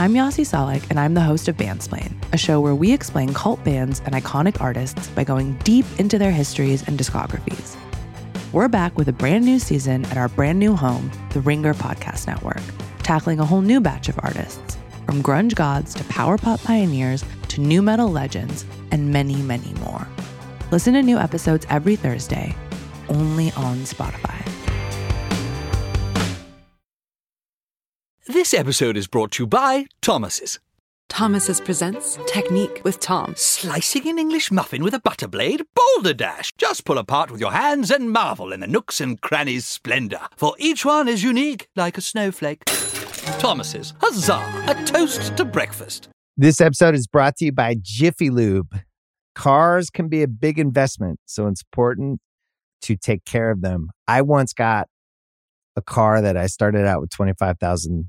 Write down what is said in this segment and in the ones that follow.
I'm Yasi Salek, and I'm the host of Bandsplain, a show where we explain cult bands and iconic artists by going deep into their histories and discographies. We're back with a brand new season at our brand new home, the Ringer Podcast Network, tackling a whole new batch of artists, from grunge gods to power pop pioneers to nu metal legends, and many, many more. Listen to new episodes every Thursday, only on Spotify. This episode is brought to you by Thomas's. Thomas's presents Technique with Tom. Slicing an English muffin with a butter blade? Boulder Dash! Just pull apart with your hands and marvel in the nooks and crannies' splendor, for each one is unique like a snowflake. Thomas's, huzzah! A toast to breakfast. This episode is brought to you by Jiffy Lube. Cars can be a big investment, so it's important to take care of them. I once got a car that I started out with 25,000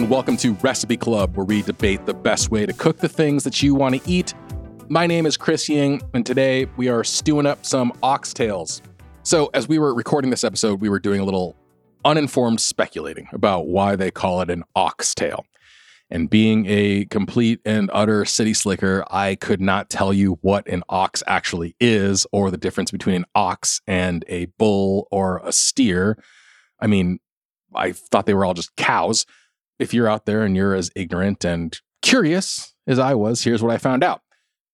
and welcome to Recipe Club, where we debate the best way to cook the things that you want to eat. My name is Chris Ying, and today we are stewing up some oxtails. So, as we were recording this episode, we were doing a little uninformed speculating about why they call it an oxtail. And being a complete and utter city slicker, I could not tell you what an ox actually is or the difference between an ox and a bull or a steer. I mean, I thought they were all just cows if you're out there and you're as ignorant and curious as I was, here's what I found out.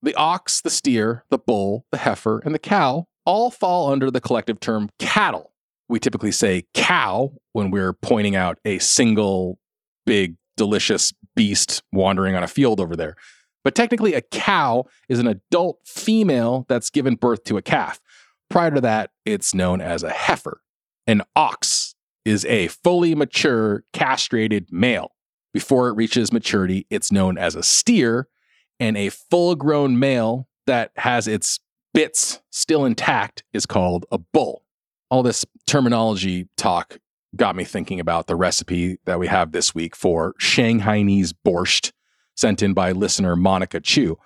The ox, the steer, the bull, the heifer, and the cow all fall under the collective term cattle. We typically say cow when we're pointing out a single big, delicious beast wandering on a field over there. But technically, a cow is an adult female that's given birth to a calf. Prior to that, it's known as a heifer. An ox is a fully mature castrated male. Before it reaches maturity, it's known as a steer, and a full grown male that has its bits still intact is called a bull. All this terminology talk got me thinking about the recipe that we have this week for Shanghainese borscht, sent in by listener Monica Chu.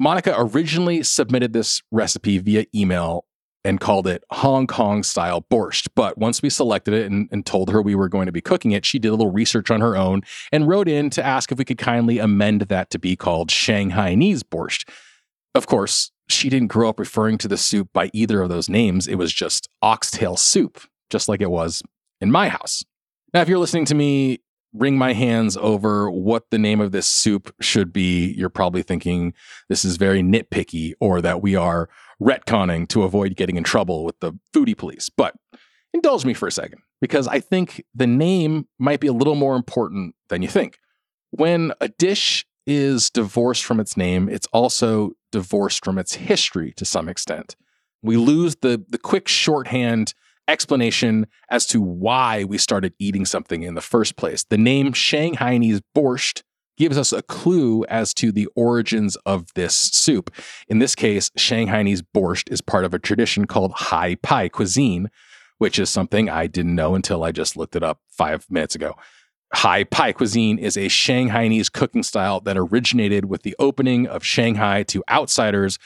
Monica originally submitted this recipe via email and called it Hong Kong style borscht. But once we selected it and, and, told her we were going to be cooking it, she did a little research on her own and wrote in to ask if we could kindly amend that to be called Shanghainese borscht. Of course, she didn't grow up referring to the soup by either of those names. It was just oxtail soup, just like it was in my house. Now, if you're listening to me wring my hands over what the name of this soup should be, you're probably thinking this is very nitpicky or that we are retconning to avoid getting in trouble with the foodie police. But indulge me for a second because I think the name might be a little more important than you think. When a dish is divorced from its name, it's also divorced from its history to some extent. We lose the, the quick shorthand explanation as to why we started eating something in the first place. The name Shanghainese borscht gives us a clue as to the origins of this soup. In this case, Shanghainese borscht is part of a tradition called Hai Pai cuisine, which is something I didn't know until I just looked it up five minutes ago. Hai Pai cuisine is a Shanghainese cooking style that originated with the opening of Shanghai to outsiders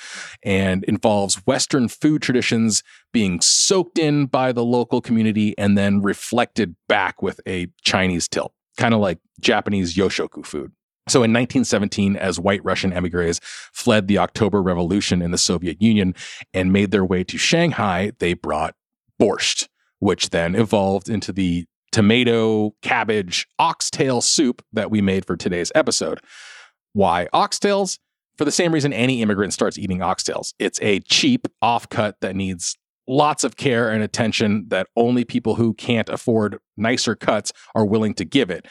and involves Western food traditions being soaked in by the local community and then reflected back with a Chinese tilt, kind of like Japanese yoshoku food. So in 1917, as white Russian emigres fled the October Revolution in the Soviet Union and made their way to Shanghai, they brought borscht, which then evolved into the tomato, cabbage, oxtail soup that we made for today's episode. Why oxtails? For the same reason any immigrant starts eating oxtails. It's a cheap offcut that needs lots of care and attention that only people who can't afford nicer cuts are willing to give it.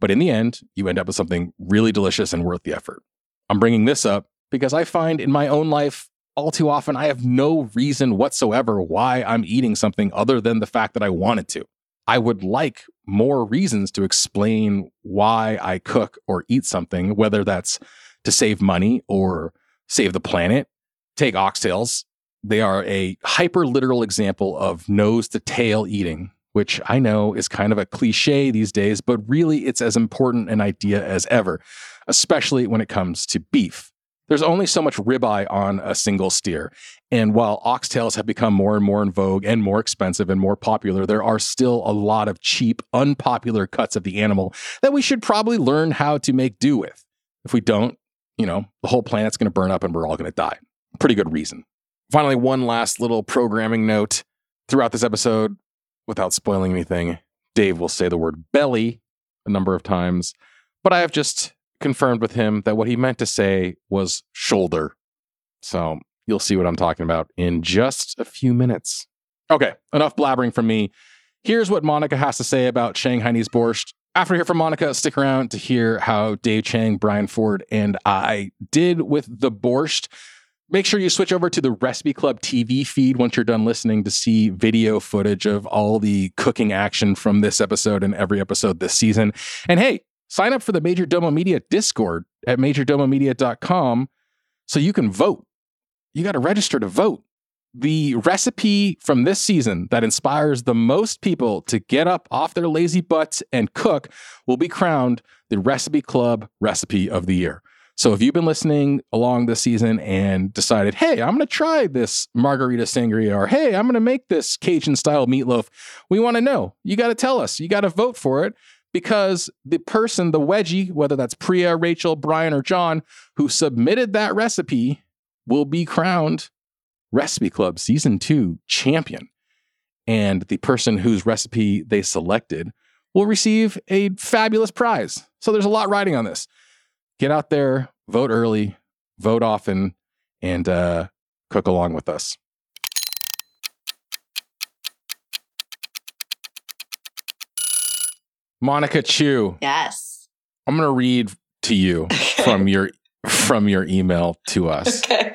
But in the end, you end up with something really delicious and worth the effort. I'm bringing this up because I find in my own life, all too often, I have no reason whatsoever why I'm eating something other than the fact that I wanted to. I would like more reasons to explain why I cook or eat something, whether that's to save money or save the planet. Take oxtails. They are a hyper literal example of nose to tail eating, which I know is kind of a cliche these days, but really it's as important an idea as ever, especially when it comes to beef. There's only so much ribeye on a single steer. And while oxtails have become more and more in vogue and more expensive and more popular, there are still a lot of cheap, unpopular cuts of the animal that we should probably learn how to make do with. If we don't, you know, the whole planet's going to burn up and we're all going to die. Pretty good reason. Finally, one last little programming note. Throughout this episode, without spoiling anything, Dave will say the word belly a number of times, but I have just confirmed with him that what he meant to say was shoulder. So you'll see what I'm talking about in just a few minutes. Okay, enough blabbering from me. Here's what Monica has to say about Shanghainese borscht. After we hear from Monica, stick around to hear how Dave Chang, Brian Ford, and I did with the borscht. Make sure you switch over to the Recipe Club TV feed once you're done listening to see video footage of all the cooking action from this episode and every episode this season. And hey, sign up for the Majordomo Media Discord at majordomomedia.com so you can vote. You got to register to vote. The recipe from this season that inspires the most people to get up off their lazy butts and cook will be crowned the Recipe Club Recipe of the Year. So if you've been listening along this season and decided, hey, I'm going to try this margarita sangria, or hey, I'm going to make this Cajun style meatloaf, we want to know. You got to tell us. You got to vote for it because the person, the wedgie, whether that's Priya, Rachel, Brian, or John, who submitted that recipe will be crowned Recipe Club Season 2 champion. And the person whose recipe they selected will receive a fabulous prize. So there's a lot riding on this get out there, vote early, vote often, and uh, cook along with us. Monica Chu. Yes. I'm going to read to you from your from your email to us. Okay.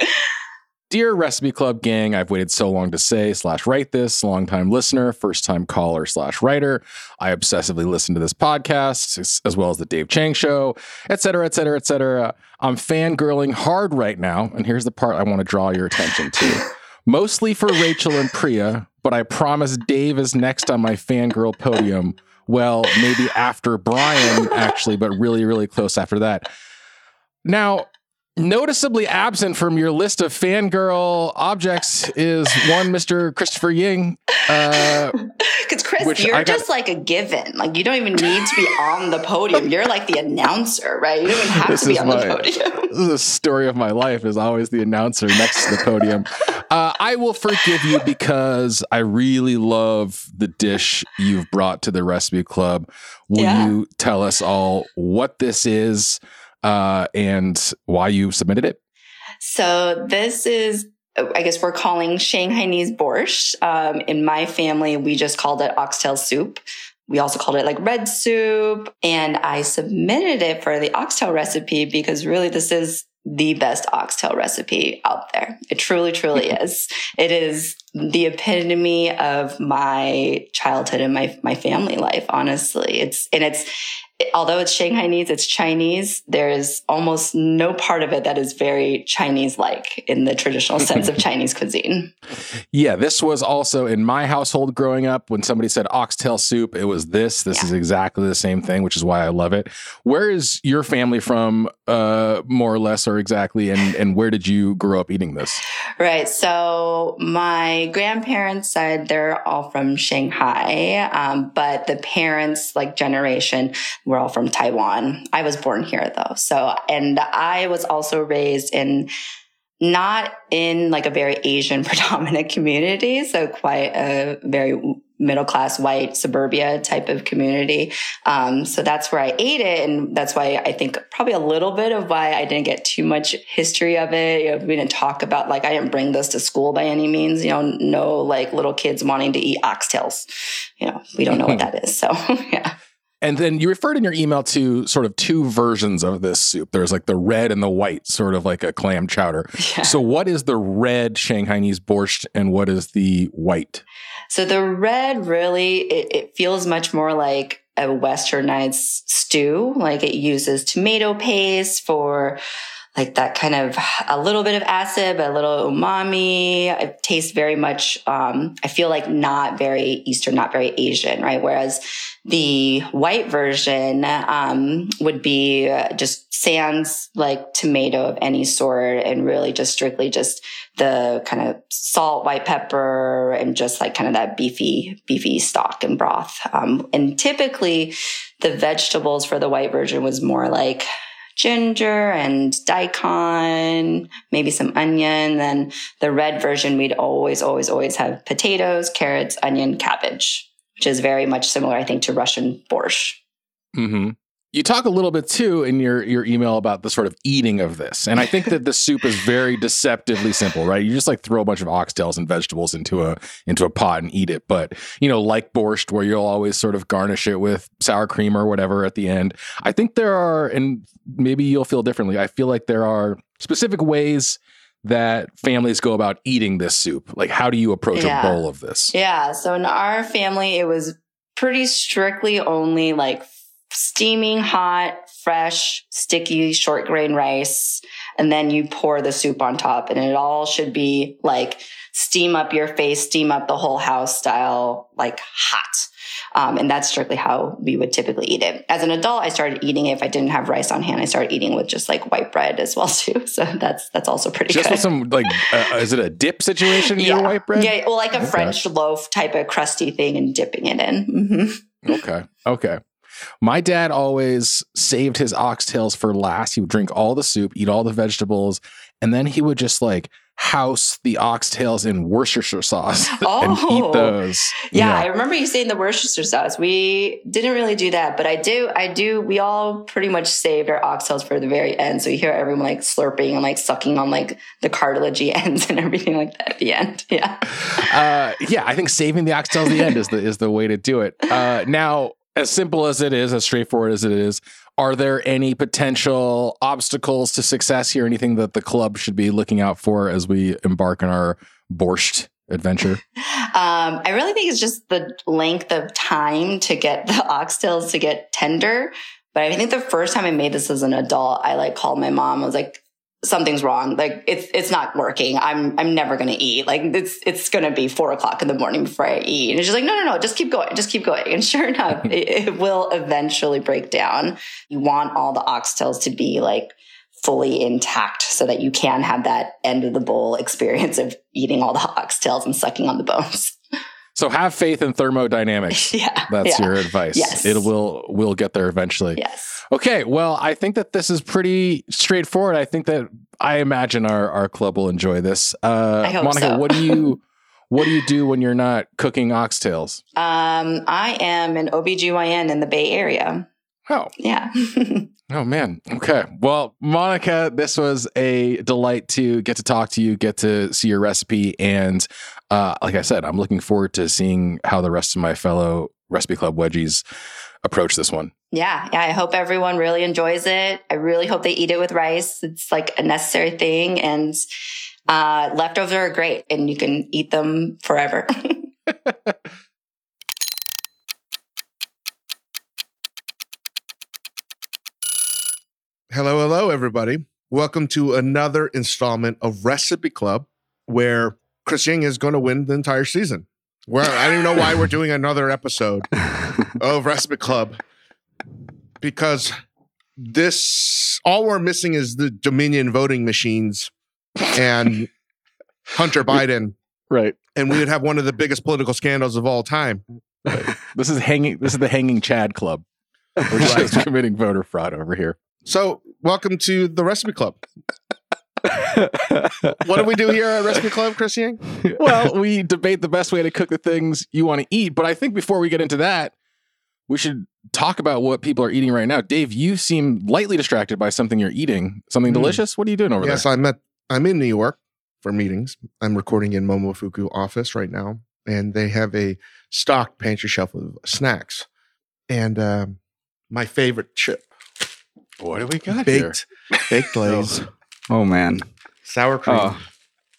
Dear Recipe Club gang, I've waited so long to say slash write this. Longtime listener, first time caller slash writer. I obsessively listen to this podcast as, as well as the Dave Chang show, et cetera, et cetera, et cetera. I'm fangirling hard right now, and here's the part I want to draw your attention to. Mostly for Rachel and Priya, but I promise Dave is next on my fangirl podium. Well, maybe after Brian, actually, but really, really close after that. Now, noticeably absent from your list of fangirl objects is one Mr. Christopher Ying. Uh, Because Chris, Which you're got- just like a given. Like you don't even need to be on the podium. You're like the announcer, right? You don't even have This to be on my- the podium. this is the story of my life is always the announcer next to the podium. Uh, I will forgive you because I really love the dish you've brought to the recipe club. Will Yeah. you tell us all what this is uh, and why you submitted it? So this is, I guess we're calling Shanghainese borscht. Um, in my family, we just called it oxtail soup. We also called it like red soup. And I submitted it for the oxtail recipe because really this is the best oxtail recipe out there. It truly, truly is. It is the epitome of my childhood and my, my family life, honestly. It's, and it's, although it's Shanghainese, it's Chinese. There's almost no part of it that is very Chinese like in the traditional sense of Chinese cuisine. Yeah, this was also in my household growing up. When somebody said oxtail soup, it was this. This Yeah. is exactly the same thing, which is why I love it. Where is your family from, uh, more or less, or exactly? And and where did you grow up eating this? Right. So my grandparents side, they're all from Shanghai. Um, but the parents, like generation, were all from Taiwan. I was born here though. So, and I was also raised in not in like a very Asian predominant community. So quite a very middle class white suburbia type of community. Um, so that's where I ate it. And that's why I think probably a little bit of why I didn't get too much history of it. You know, we didn't talk about like, I didn't bring this to school by any means, you know, no like little kids wanting to eat oxtails. You know, we don't know what that is. So yeah. And then you referred in your email to sort of two versions of this soup. There's like the red and the white, sort of like a clam chowder. Yeah. So, what is the red Shanghainese borscht and what is the white? So, the red really, it, it feels much more like a westernized stew. Like it uses tomato paste for like that kind of a little bit of acid, but a little umami. It tastes very much, um, I feel like not very Eastern, not very Asian, right? Whereas the white version, um, would be just sans like tomato of any sort and really just strictly just the kind of salt, white pepper and just like kind of that beefy, beefy stock and broth. Um, and typically the vegetables for the white version was more like ginger and daikon, maybe some onion. Then the red version, we'd always, always, always have potatoes, carrots, onion, cabbage, which is very much similar, I think, to Russian borscht. Mm-hmm. You talk a little bit too in your your email about the sort of eating of this, and I think that the soup is very deceptively simple, right? You just like throw a bunch of oxtails and vegetables into a into a pot and eat it. But you know, like borscht, where you'll always sort of garnish it with sour cream or whatever at the end. I think there are, and maybe you'll feel differently. I feel like there are specific ways that families go about eating this soup. Like, how do you approach yeah. a bowl of this? Yeah. So in our family, it was pretty strictly only like steaming hot, fresh, sticky short grain rice. And then you pour the soup on top and it all should be like steam up your face, steam up the whole house style, like hot. Um, and that's strictly how we would typically eat it. As an adult, I started eating it. If I didn't have rice on hand, I started eating with just like white bread as well too. So that's that's also pretty just good. with some like, uh, is it a dip situation? yeah. Your white bread? Yeah, well, like a okay. French loaf type of crusty thing and dipping it in. Mm-hmm. Okay, okay. My dad always saved his oxtails for last. He would drink all the soup, eat all the vegetables, and then he would just like house the oxtails in Worcestershire sauce oh, and eat oh. those. Yeah, I remember you saying the Worcestershire sauce. We didn't really do that, but I do. I do. We all pretty much saved our oxtails for the very end. So you hear everyone like slurping and like sucking on like the cartilagey ends and everything like that at the end. Yeah. Uh, yeah, I think saving the oxtails at the end is the is the way to do it. Uh, now as simple as it is, as straightforward as it is, are there any potential obstacles to success here? Anything that the club should be looking out for as we embark on our borscht adventure? Um, I really think it's just the length of time to get the oxtails to get tender. But I think the first time I made this as an adult, I like called my mom. I was like, something's wrong. Like it's it's not working. I'm I'm never gonna eat. Like it's it's gonna be four o'clock in the morning before I eat. And she's like, no, no, no, just keep going, just keep going. And sure enough, it, it, will eventually break down. You want all the oxtails to be like fully intact so that you can have that end of the bowl experience of eating all the oxtails and sucking on the bones. So have faith in thermodynamics. yeah. That's yeah. your advice. Yes. It will will get there eventually. Yes. Okay. Well, I think that this is pretty straightforward. I think that I imagine our, our club will enjoy this. Uh I hope Monica, so. what do you what do you do when you're not cooking oxtails? Um, I am an OBGYN in the Bay Area. Oh. Yeah. oh man. Okay. Well, Monica, this was a delight to get to talk to you, get to see your recipe and uh, like I said, I'm looking forward to seeing how the rest of my fellow Recipe Club wedgies approach this one. Yeah, yeah. I hope everyone really enjoys it. I really hope they eat it with rice. It's like a necessary thing, and uh, leftovers are great, and you can eat them forever. hello, hello, everybody. Welcome to another installment of Recipe Club, where Chris Ying is going to win the entire season. Where I don't even know why we're doing another episode of Recipe Club because this all we're missing is the Dominion voting machines and Hunter Biden. Right. And we would have one of the biggest political scandals of all time. Right. This is hanging this is the hanging Chad club. We're just committing voter fraud over here. So welcome to the recipe club. What do we do here at Recipe Club, Chris Ying? well, we debate the best way to cook the things you want to eat. But I think before we get into that, we should talk about what people are eating right now. Dave, you seem lightly distracted by something you're eating. Something Hmm. delicious? What are you doing over there? Yes. I'm at I'm in New York for meetings. I'm recording in Momofuku office right now, and they have a stocked pantry shelf of snacks. And um, my favorite chip, What do we got here? baked baked glaze, Oh man. sour cream. Oh.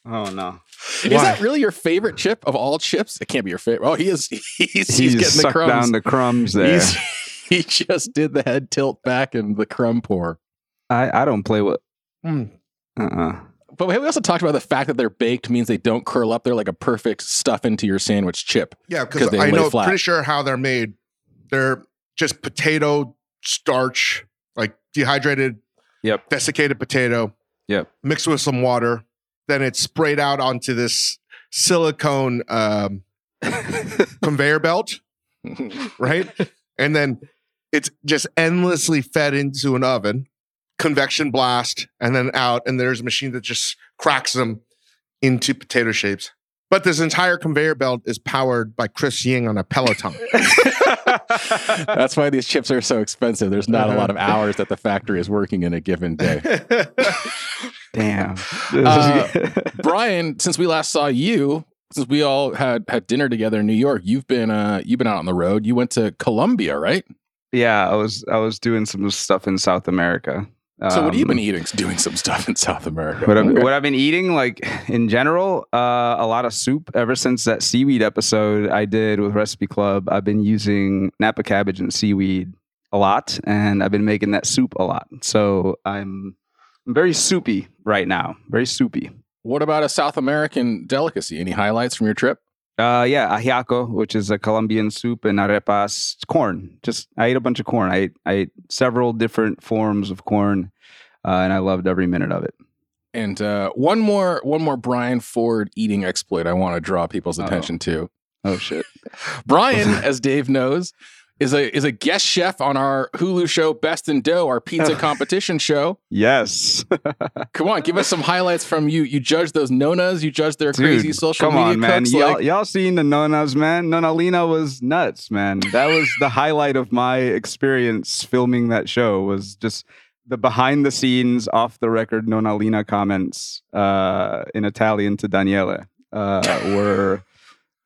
Oh no. Is that really your favorite chip of all chips? It can't be your favorite. Oh, he is. He's, he's, He's, getting the sucked crumbs. down the crumbs there. He's, he just did the head tilt back and the crumb pour. I, I don't play with Mm. uh-uh. But we also talked about the fact that they're baked means they don't curl up. They're like a perfect stuff into your sandwich chip. Yeah, because I know flat. pretty sure how they're made. They're just potato starch, like dehydrated, Yep. desiccated potato, Yep. mixed with some water. Then it's sprayed out onto this silicone um, conveyor belt, right? and then it's just endlessly fed into an oven, convection blast, and then out. And there's a machine that just cracks them into potato shapes. But this entire conveyor belt is powered by Chris Ying on a Peloton. That's why these chips are so expensive. There's not a Uh-huh. lot of hours that the factory is working in a given day. Damn. Uh, Brian, since we last saw you, since we all had had dinner together in New York, you've been uh you've been out on the road. You went to Colombia, right? yeah, I was I was doing some stuff in South America. So what have you been Um, eating? Doing some stuff in South America. What I've, what I've been eating, like in general, uh, a lot of soup. Ever since that seaweed episode I did with Recipe Club, I've been using Napa cabbage and seaweed a lot, and I've been making that soup a lot. So I'm I'm very soupy right now. Very soupy. What about a South American delicacy? Any highlights from your trip? Uh, yeah, ajiaco, which is a Colombian soup, and arepas, corn. Just I ate a bunch of corn. I ate, I ate several different forms of corn, uh, and I loved every minute of it. And uh, one more one more Brian Ford eating exploit I want to draw people's attention to. Oh shit! Brian, as Dave knows, is a is a guest chef on our Hulu show Best in Dough, our pizza competition show. Yes, Come on, give us some highlights from you. You judge those nonas, you judge their Dude, crazy social come media on, man. cooks. Y'all, like- y'all seen the Nonas, man? Nonalina was nuts, man. That was the highlight of my experience filming that show. Was just the behind the scenes, off the record Nonalina comments uh, in Italian to Daniele uh, were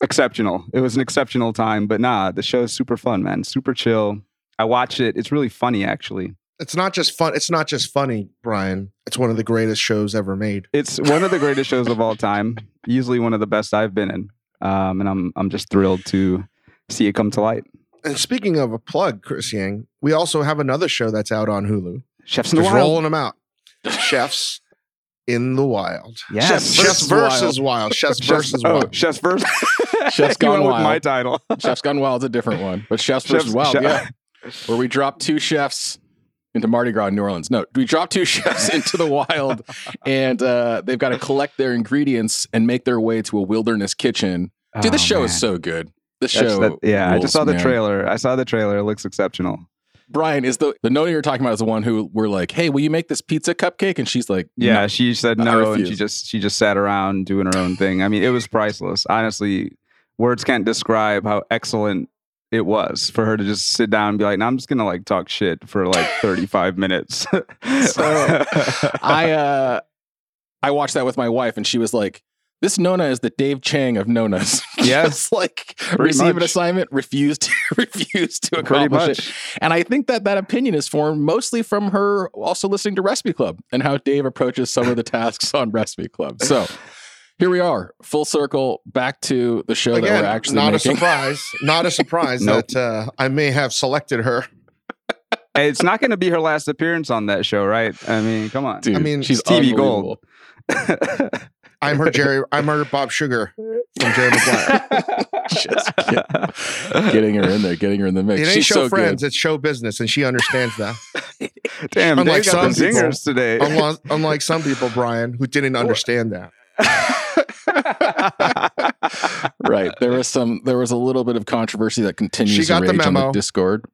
exceptional. It was an exceptional time. But nah, the show is super fun, man. Super chill. I watched it. It's really funny, actually. it's not just fun. It's not just funny, Brian. It's one of the greatest shows ever made. It's one of the greatest shows of all time. Easily one of the best I've been in. Um, and I'm I'm just thrilled to see it come to light. And speaking of a plug, Chris Ying, we also have another show that's out on Hulu. Chefs in the Wild. rolling them out. Chefs in the Wild. Yes. Chefs Chefs versus versus Wild. Chefs Chefs- versus oh, Wild. Chefs versus Chefs You Gone Wild. my title. Chef's Gone Wild's a different one, but Chefs versus Chefs- Wild, Chef- yeah, where we drop two chefs into Mardi Gras in New Orleans. No, we drop two chefs into the wild, and uh, they've got to collect their ingredients and make their way to a wilderness kitchen. Dude, this Oh, show man. is so good. This That's- show, that- yeah, I just saw the man. trailer. I saw the trailer. It looks exceptional. Brian is the the nona you're talking about is the one who we're like, hey, will you make this pizza cupcake? And she's like, Yeah, "No." she said no, and she just she just sat around doing her own thing. I mean, it was priceless. Honestly, words can't describe how excellent it was for her to just sit down and be like, "No, I'm just gonna like talk shit for like 35 minutes." So, I uh I watched that with my wife and she was like, This Nona is the Dave Chang of Nonas. Yes. Like receive an assignment, refuse to refuse to accomplish it. And I think that that opinion is formed mostly from her also listening to Recipe Club and how Dave approaches some of the tasks on Recipe Club. So here we are, full circle, back to the show that Again, we're actually not making. a surprise. Not a surprise Nope. that uh, I may have selected her. It's not going to be her last appearance on that show, right? I mean, come on. Dude, I mean, she's TV gold. I'm her Jerry. I'm her Bob Sugar from Jerry Maguire. Just get- getting her in there, getting her in the mix. It ain't She's show so friends. good. it's show business, and she understands that. Damn, Unlike they got the some people- today. unlike, unlike some people, Brian, who didn't understand that. right. There was some. There was a little bit of controversy that continues. She to got the rage on memo. Discord.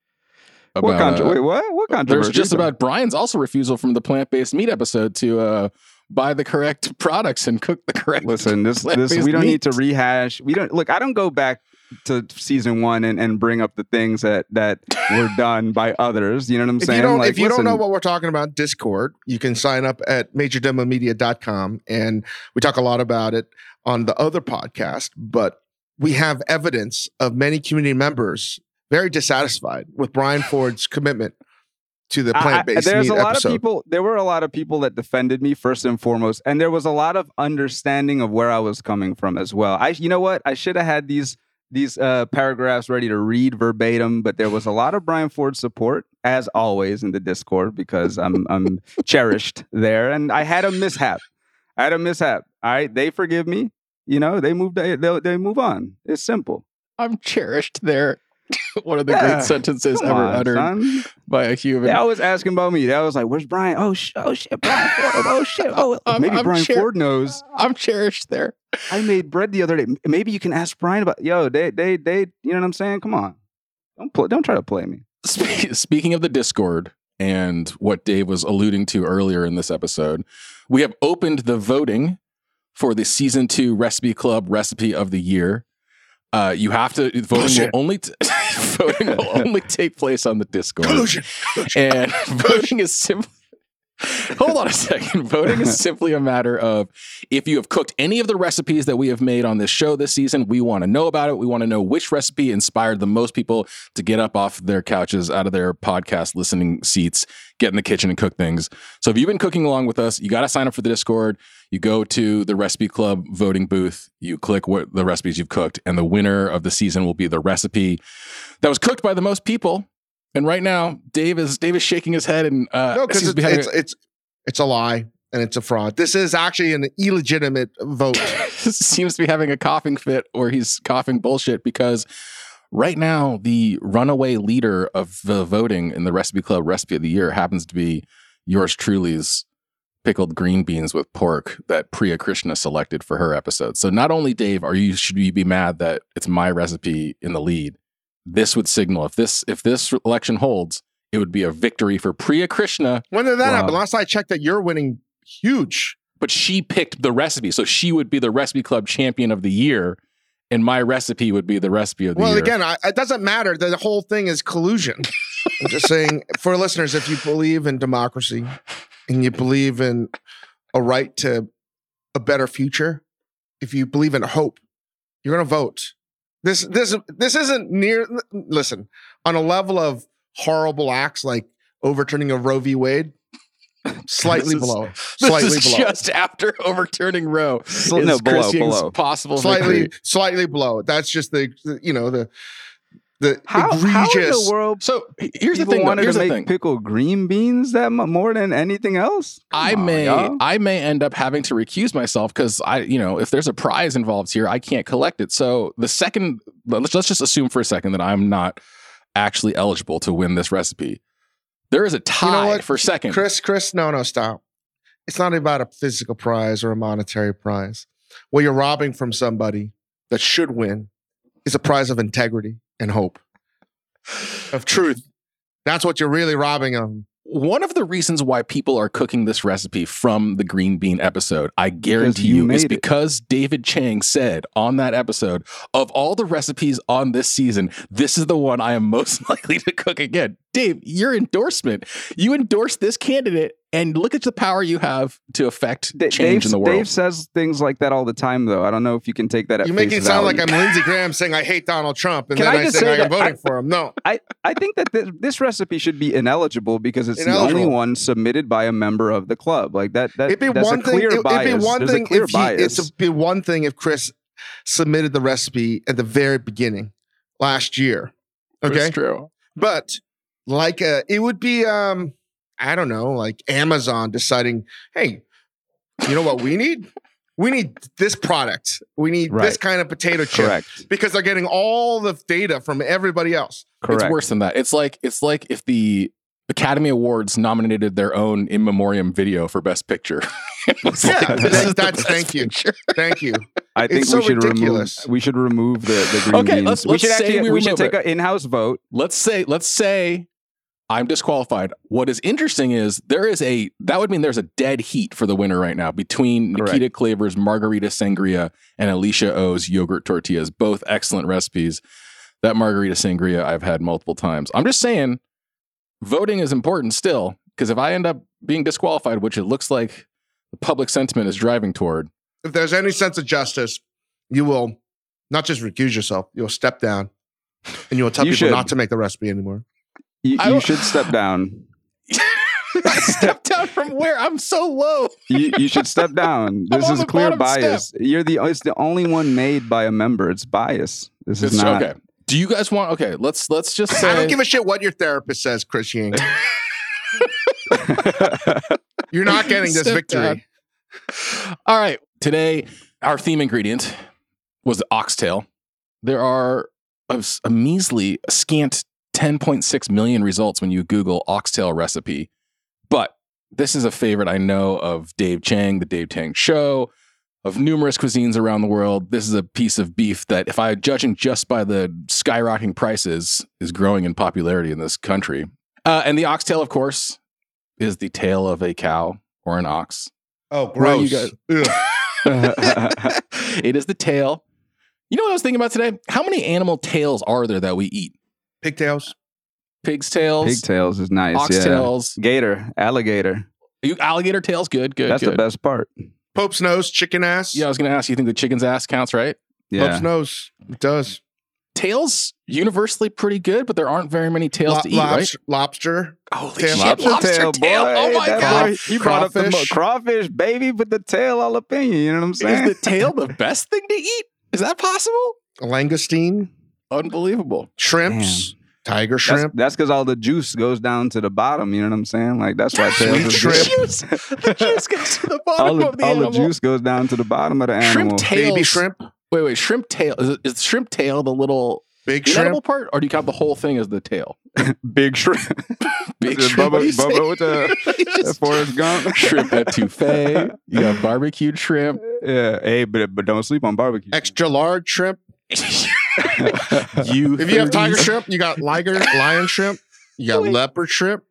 what about, uh, Wait, what? What There's just about Brian's also refusal from the plant based meat episode to uh, buy the correct products and cook the correct. Listen, this this we don't need to rehash. We don't look. I don't go back to season one and, and bring up the things that that were done by others. You know what I'm If saying? you Like, if you don't know what we're talking about, Discord, you can sign up at majordomomedia.com. And we talk a lot about it on the other podcast, but we have evidence of many community members very dissatisfied with Brian Ford's commitment to the I- plant-based there's a lot episode. of people. There were a lot of people that defended me first and foremost, and there was a lot of understanding of where I was coming from as well. I, you know what? I should have had these these uh, paragraphs ready to read verbatim, but there was a lot of Brian Ford support, as always, in the Discord because I'm I'm cherished there, and I had a mishap. I had a mishap. All right, they forgive me. You know, they move. They they, they move on. It's simple. I'm cherished there. One of the Yeah. great sentences Come ever on, uttered son. by a human. They always asking about me. They was like, "Where's Brian? Oh, sh- oh shit, Brian Ford. Oh shit. Oh, I'm- maybe I'm Brian cher- Ford knows." I'm cherished there. I made bread the other day. Maybe you can ask Brian about. Yo, they, they, they. You know what I'm saying? Come on, don't pl- don't try to play me. Speaking of the Discord and what Dave was alluding to earlier in this episode, we have opened the voting for the season two recipe club recipe of the year. Uh, you have to voting will only t- voting will only take place on the Discord, Collusion. and voting is simply. Hold on a second. Voting is simply a matter of if you have cooked any of the recipes that we have made on this show this season, we want to know about it. We want to know which recipe inspired the most people to get up off their couches, out of their podcast listening seats, get in the kitchen and cook things. So if you've been cooking along with us, you got to sign up for the Discord. You go to the Recipe Club voting booth, you click what the recipes you've cooked, and the winner of the season will be the recipe that was cooked by the most people. And right now, Dave is Dave is shaking his head and uh, No, because it's, it's it's it's a lie and it's a fraud. This is actually an illegitimate vote. seems to be having a coughing fit or he's coughing bullshit because right now the runaway leader of the voting in the recipe club recipe of the year happens to be yours truly's pickled green beans with pork that priya krishna selected for her episode so not only dave are you should you be mad that it's my recipe in the lead this would signal if this if this election holds it would be a victory for priya krishna When did that Wow. happen? Last I checked, that you're winning huge. but she picked the recipe. So she would be the recipe club champion of the year, and my recipe would be the recipe of the Well, year. Well, again, I, it doesn't matter. The whole thing is collusion. I'm just saying for listeners, if you believe in democracy and you believe in a right to a better future, if you believe in hope, you're going to vote. This this this isn't near. Listen, on a level of horrible acts like overturning of Roe v. Wade, slightly is- below, this slightly is below. just after overturning Roe. Sl- no, below, below. possible slightly victory. slightly below. That's just the you know the the How, egregious. how in the world So here's the thing. though. wanted Here's to the make thing. pickled green beans that mu- more than anything else? I on, may y'all. I may end up having to recuse myself because I you know if there's a prize involved here I can't collect it. So the second let's let's just assume for a second that I'm not actually eligible to win this recipe. There is a tie You know what, for second. Chris, Chris, no, no, stop. It's not about a physical prize or a monetary prize. What you're robbing from somebody that should win is a prize of integrity and hope, of truth. That's what you're really robbing them. One of the reasons why people are cooking this recipe from the green bean episode, I guarantee you you, is it. because David Chang said on that episode, of all the recipes on this season, this is the one I am most likely to cook again. Dave, your endorsement, you endorsed this candidate, and look at the power you have to affect Da- change Dave, in the world. Dave says things like that all the time, though. I don't know if you can take that. At You make face it sound value. like I'm Lindsey Graham saying I hate Donald Trump, and Can then I I, just say say I'm voting I- for him. No, I, I think that this, this recipe should be ineligible because it's the only one submitted by a member of the club. Like that, that it'd be that's one a thing. clear it- bias. It'd be one There's thing if he, bias. it's be one thing if Chris submitted the recipe at the very beginning last year. Okay, It's true. but like uh it would be um i don't know like amazon deciding hey you know what we need we need this product we need this kind of potato chip Correct. because they're getting all the data from everybody else Correct. It's worse than that. It's like it's like if the Academy Awards nominated their own in memoriam video for Best Picture. Yeah, like, that- this is that's- best thank you. picture. thank you I think It's so we should ridiculous. remove. We should remove the, the green Okay, beans. let's- we let's should say actually. we We, should take it. an in-house vote. let's say let's say I'm disqualified. What is interesting is there is a that would mean there's a dead heat for the winner right now between Correct. Nikita Claver's margarita sangria and Alicia O's yogurt tortillas. Both excellent recipes. That margarita sangria I've had multiple times. I'm just saying, voting is important still because if I end up being disqualified, which it looks like the public sentiment is driving toward, If there's any sense of justice, you will not just recuse yourself, you'll step down and you will tell You people should. not to make the recipe anymore. You, you don't- should step down. step down from where I'm so low. You, you should step down. I'm This is clear bottom bias. You're the it's the only one made by a member. It's bias. This is It's- not. okay. Do you guys want? Okay, let's let's just say. I don't give a shit what your therapist says, Chris Ying. You're not getting this Step victory. down. All right. Today, our theme ingredient was the oxtail. There are a, a measly, scant 10.6 million results when you Google oxtail recipe. But this is a favorite I know of Dave Chang, the Dave Chang Show, of numerous cuisines around the world. This is a piece of beef that, if I judging just by the skyrocketing prices, is growing in popularity in this country. Uh, and the oxtail, of course, is the tail of a cow or an ox. Oh, Where are you gross. Ugh. it is the tail. You know what I was thinking about today? How many animal tails are there that we eat? Pigtails. Pig's tails, Pigtails is nice. Oxtails. yeah. Gator, alligator. you, alligator tails. Good, good, That's good. the best part. Pope's nose, chicken ass. Yeah, I was going to ask. You think the chicken's ass counts, right? Yeah. Pope's nose. It does. Tails universally pretty good, but there aren't very many tails Lo- to eat, right? lobster, lobster. Holy tail. shit, Lobster, tail, boy. Oh my god! boy, you brought up the mo- Crawfish. crawfish, baby, but the tail all up in you. You know what I'm saying? Is the tail the best thing to eat? Is that possible? A Langoustine. Unbelievable. Shrimps. Tiger shrimp. That's because all the juice goes down to the bottom. You know what I'm saying? Like that's why Sweet shrimp. good. Juice. The juice goes to the bottom All, the, of the all the juice goes down to the bottom of the animal. Shrimp tails. Baby shrimp. Wait, wait. Shrimp tail. Is, it, is shrimp tail the little Big inedible shrimp. part, or do you count the whole thing as the tail? Big shrimp. Big The shrimp. Bubba, you? Bubba with the, You the just- Forrest Gump. shrimp etouffee. You got barbecued shrimp. Yeah. Hey, but but don't sleep on barbecue. Extra large shrimp. You. If you have tiger shrimp, you got liger, lion shrimp. You got Wait. leopard shrimp.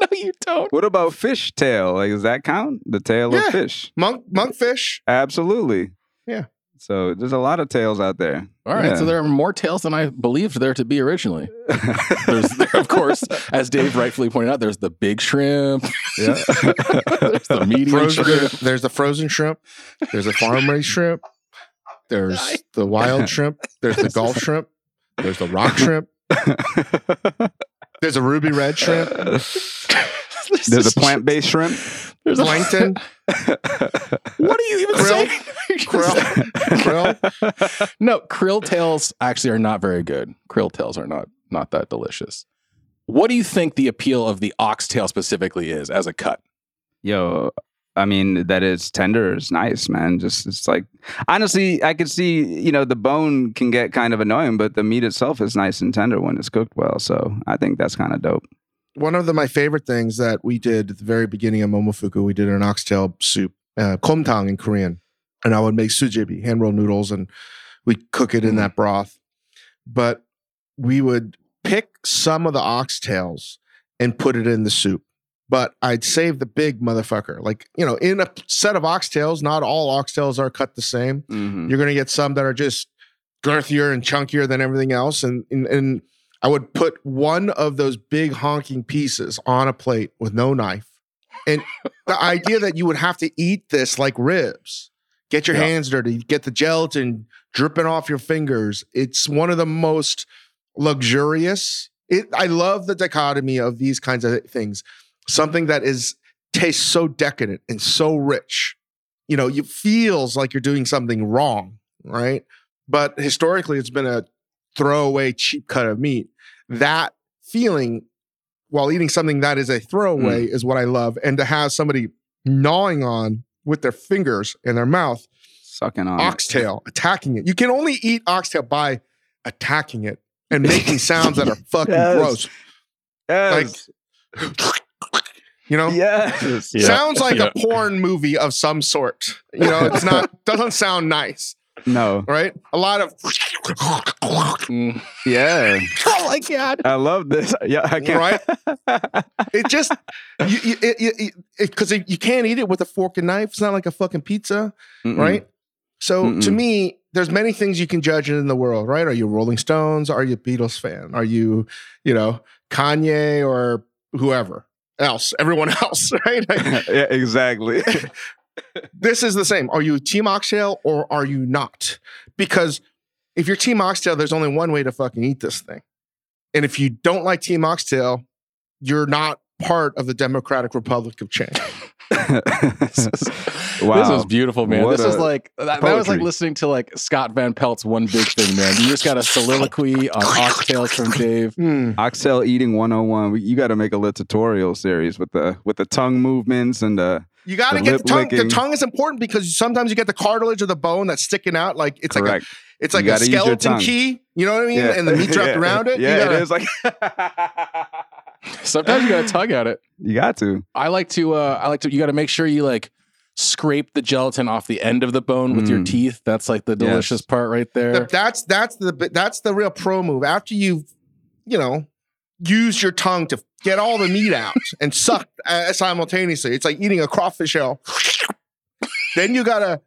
no, you don't. What about fish tail? Like, does that count? The tail Yeah. of fish? Monk monkfish. Absolutely. Yeah. So there's a lot of tails out there. All right, so there are more tails than I believed there to be originally. There's, there, of course, as Dave rightfully pointed out, there's the big shrimp. yeah. there's the medium Frozen, shrimp. there's the frozen shrimp. There's a farm raised shrimp. There's the wild shrimp. There's the Gulf shrimp. There's the rock shrimp. There's a ruby red shrimp. There's a plant based shrimp. There's Plankton. What are you even Krill. saying? Krill. Krill. no, krill tails actually are not very good. Krill tails are not not that delicious. What do you think the appeal of the oxtail specifically is as a cut? Yo, I mean, that it's tender is nice, man. Just it's like honestly, I could see, you know, the bone can get kind of annoying, but the meat itself is nice and tender when it's cooked well. So I think that's kind of dope. One of the, my favorite things that we did at the very beginning of Momofuku, we did an oxtail soup, uh, komtang in Korean. And I would make sujebi, hand rolled noodles, and we cook it in that broth. But we would pick some of the oxtails and put it in the soup. But I'd save the big motherfucker. Like, you know, in a set of oxtails, not all oxtails are cut the same. Mhm. You're going to get some that are just girthier and chunkier than everything else. And, and, and I would put one of those big honking pieces on a plate with no knife. And the idea that you would have to eat this like ribs, get your Yeah. hands dirty, get the gelatin dripping off your fingers. It's one of the most luxurious. It, I love the dichotomy of these kinds of things. Something that is tastes so decadent and so rich. You know, it feels like you're doing something wrong, right? But historically, it's been a throwaway cheap cut of meat. That feeling while eating something that is a throwaway mm. is what I love. And to have somebody gnawing on with their fingers in their mouth, Sucking on it. oxtail, attacking it. You can only eat oxtail by attacking it and making sounds that are fucking Yes. gross. Yes. You know? yes. Sounds like Yeah. a porn movie of some sort. You know, it's not doesn't sound nice. No. right? A lot of Mm. Yeah. oh my god, I love this. Yeah, I can't. right? It just you you because it, because you can't eat it with a fork and knife. It's not like a fucking pizza, Mm-mm. right? So to Mm-mm. me, there's many things you can judge in the world, right? Are you Rolling Stones? Are you Beatles fan? Are you, you know, Kanye or whoever else? Everyone else, right? Yeah, exactly. this is the same. Are you Team Oxtail or are you not? Because if you're Team Oxtail, there's only one way to fucking eat this thing. And if you don't like Team Oxtail, you're not part of the Democratic Republic of Chang. wow. This was beautiful, man. What this was like that, that was like listening to like Scott Van Pelt's one big thing, man. You just got a soliloquy on oxtails from Dave. Hmm. Oxtail eating 101. You got to make a little tutorial series with the with the tongue movements and the You got to get the lip tongue. The tongue is important because sometimes you get the cartilage of the bone that's sticking out. Like it's correct. like a, it's like a gotta use your skeleton key. You know what I mean? Yeah. And the meat wrapped Yeah. around it. Yeah, you gotta, it is like Sometimes you got to tug at it. you got to. I like to. uh I like to. You got to make sure you like scrape the gelatin off the end of the bone with your Mm. teeth. That's like the Yes. delicious part right there. the- that's that's the that's the real pro move. After you've you know used your tongue to get all the meat out and suck uh, simultaneously, it's like eating a crawfish shell. then you gotta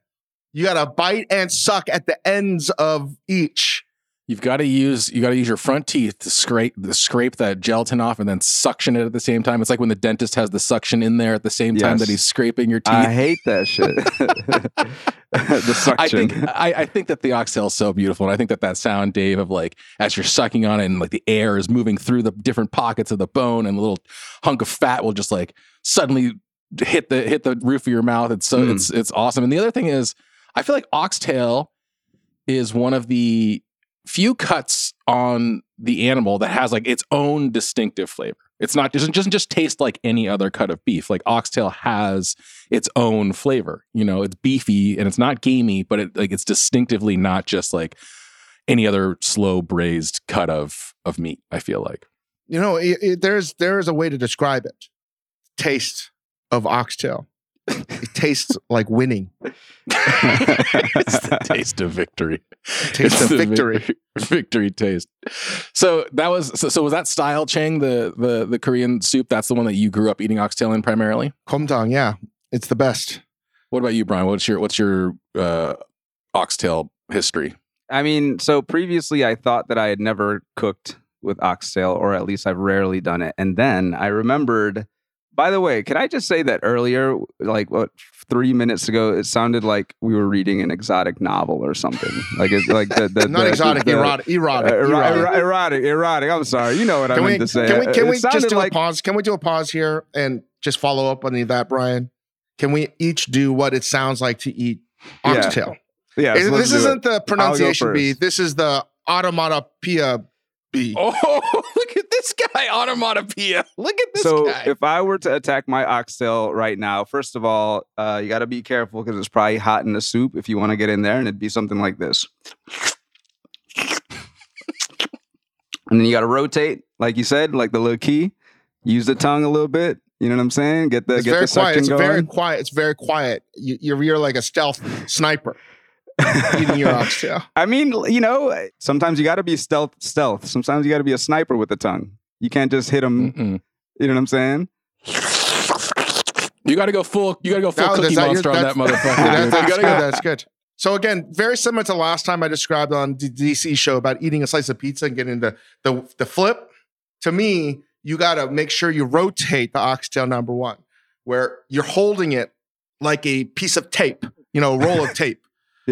you gotta bite and suck at the ends of each. You've got to use you got to use your front teeth to scrape to scrape that gelatin off and then suction it at the same time. It's like when the dentist has the suction in there at the same time Yes. that he's scraping your teeth. I hate that shit. the I suction. think I, I think that the oxtail is so beautiful, and I think that that sound, Dave, of like as you're sucking on it, and like the air is moving through the different pockets of the bone, and a little hunk of fat will just like suddenly hit the hit the roof of your mouth. It's so Mm. it's it's awesome. And the other thing is, I feel like oxtail is one of the few cuts on the animal that has like its own distinctive flavor. It's not doesn't doesn't just taste like any other cut of beef. Like oxtail has its own flavor. You know, it's beefy and it's not gamey, but it like it's distinctively not just like any other slow braised cut of of meat. I feel like You know, it, it, there's there is a way to describe it. Taste of oxtail. tastes like winning. it's the taste of victory. Taste It's of the victory. victory taste. So that was so, so was that style Chang the the the Korean soup? That's the one that you grew up eating oxtail in primarily. Komtang, yeah, it's the best. What about you, Brian? What's your what's your uh, oxtail history? I mean, so previously I thought that I had never cooked with oxtail, or at least I've rarely done it. And then I remembered, by the way, can I just say that earlier, like what, three minutes ago, it sounded like we were reading an exotic novel or something. Like, it's like the, the, Not the- exotic, the- erotic, erotic. uh, ero- erotic. erotic, erotic. I'm sorry. You know what I Can meant to say. can we can It we just do like a pause? Can we do a pause here and just follow up on that, Brian? Can we each do what it sounds like to eat Yeah. oxtail? yeah, Is- so this do it. isn't the pronunciation B. This is the automatopoeia bee. Oh, look at this guy, onomatopoeia. Look at this so guy. if I were to attack my oxtail right now, first of all, uh, you got to be careful because it's probably hot in the soup if you want to get in there, and it'd be something like this. And then you got to rotate, like you said, like the little key. Use the tongue a little bit. You know what I'm saying? Get the it's get very the quiet. suction It's going. very quiet. It's very quiet. You, you're, you're like a stealth sniper eating your oxtail. I mean, you know, sometimes you got to be stealth. Stealth. Sometimes you got to be a sniper with the tongue. You can't just hit them. Mm-mm. You know what I'm saying? You got to go full. You got to go full No, Cookie that's not your- on that motherfucker. That- dude. that's good. go- That's good. So again, very similar to last time I described on the DC show about eating a slice of pizza and getting the the, the flip. To me, you got to make sure you rotate the oxtail number one, where you're holding it like a piece of tape, you know, a roll of tape.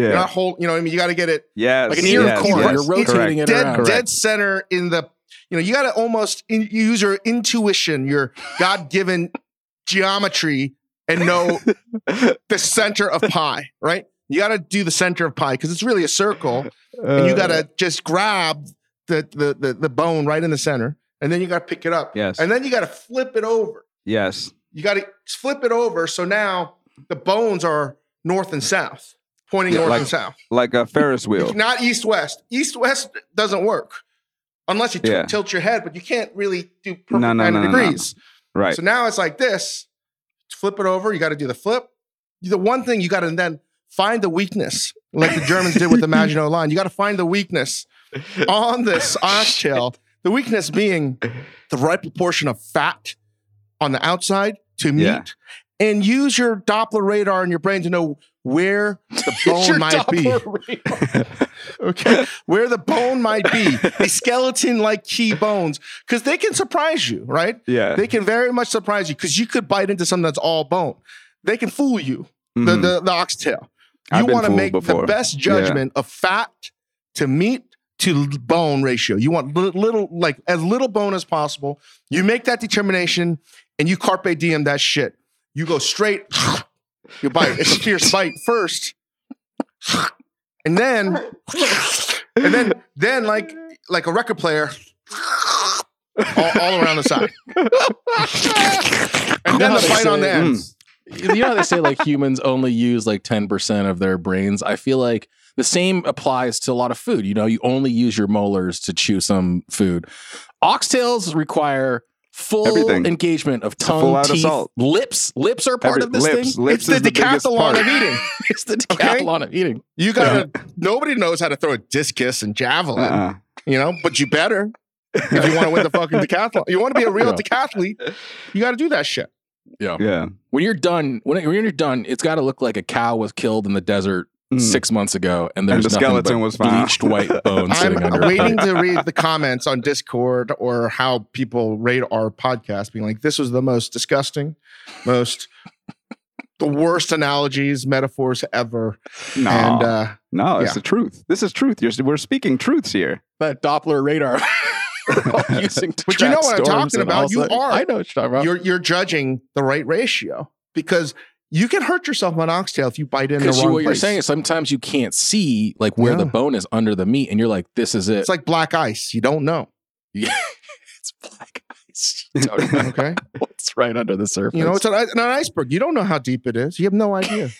Yeah. You're not hold, you know, what I mean, you got to get it yes. like an ear yes, corn. yes. You're rotating it dead, around. dead center in the, you know, you got to almost in, you use your intuition, your God given geometry, and know the center of pi, right? You got to do the center of pi because it's really a circle, and you got Uh, to just grab the, the the the bone right in the center, and then you got to pick it up, Yes. and then you got to flip it over. Yes. You got to flip it over, so now the bones are north and south, pointing Yeah, north like- and south. Like a Ferris wheel. Not east west. East west doesn't work unless you t- Yeah. tilt your head, but you can't really do perfect No, no, 90 no, degrees. Right. So now it's like this. Flip it over. You got to do the flip. The one thing you got to then find the weakness, like the Germans did with the Maginot Line. You got to find the weakness on this oxtail. The weakness being the right proportion of fat on the outside to meat, Yeah. And use your Doppler radar in your brain to know where the bone might be. okay, where the bone might be, the skeleton-like key bones, because they can surprise you, right? Yeah. They can very much surprise you because you could bite into something that's all bone. They can fool you. The Mhm. the, the oxtail. You want to make before. the best Yeah. judgment of fat to meat to bone ratio. You want li- little, like as little bone as possible. You make that determination and you carpe diem that shit. You go straight. You bite. It's a fierce bite first, and then, and then, then like like a record player, all, all around the side, and then the bite on the say- ends. Mm. you know how they say like humans only use like 10% of their brains i feel like the same applies to a lot of food you know you only use your molars to chew some food oxtails require full Everything. engagement of tongue full out of teeth salt. lips lips are part Every- of this lips, thing lips It's the is the biggest decathlon part. of eating. it's the Okay. decathlon of eating You gotta. nobody knows how to throw a discus and javelin. Uh-uh. You know, but you better if you want to win the fucking decathlon. You want to be a real Yeah. decathlete. You got to do that shit. yeah Yeah. when you're done when, when you're done it's got to look like a cow was killed in the desert Mm. six months ago and there's the nothing skeleton but was found. bleached white bones I'm sitting under a waiting to read the comments on Discord or how people rate our podcast, being like, "This was the most disgusting, most." The worst analogies, metaphors ever, No, and uh, no, it's yeah. the truth. This is truth. You're, we're speaking truths here. that Doppler radar. using to But you know what I'm talking about. You that. are. I know what you're talking about. you're you're judging the right ratio because you can hurt yourself on oxtail if you bite in the wrong you, what you're saying is sometimes you can't see like where the bone is under the meat, and you're like, "This is it." it's like black ice. You don't know. Yeah. it's black ice. You don't know Okay. what's right under the surface. You know, it's an, an iceberg. You don't know how deep it is. You have no idea.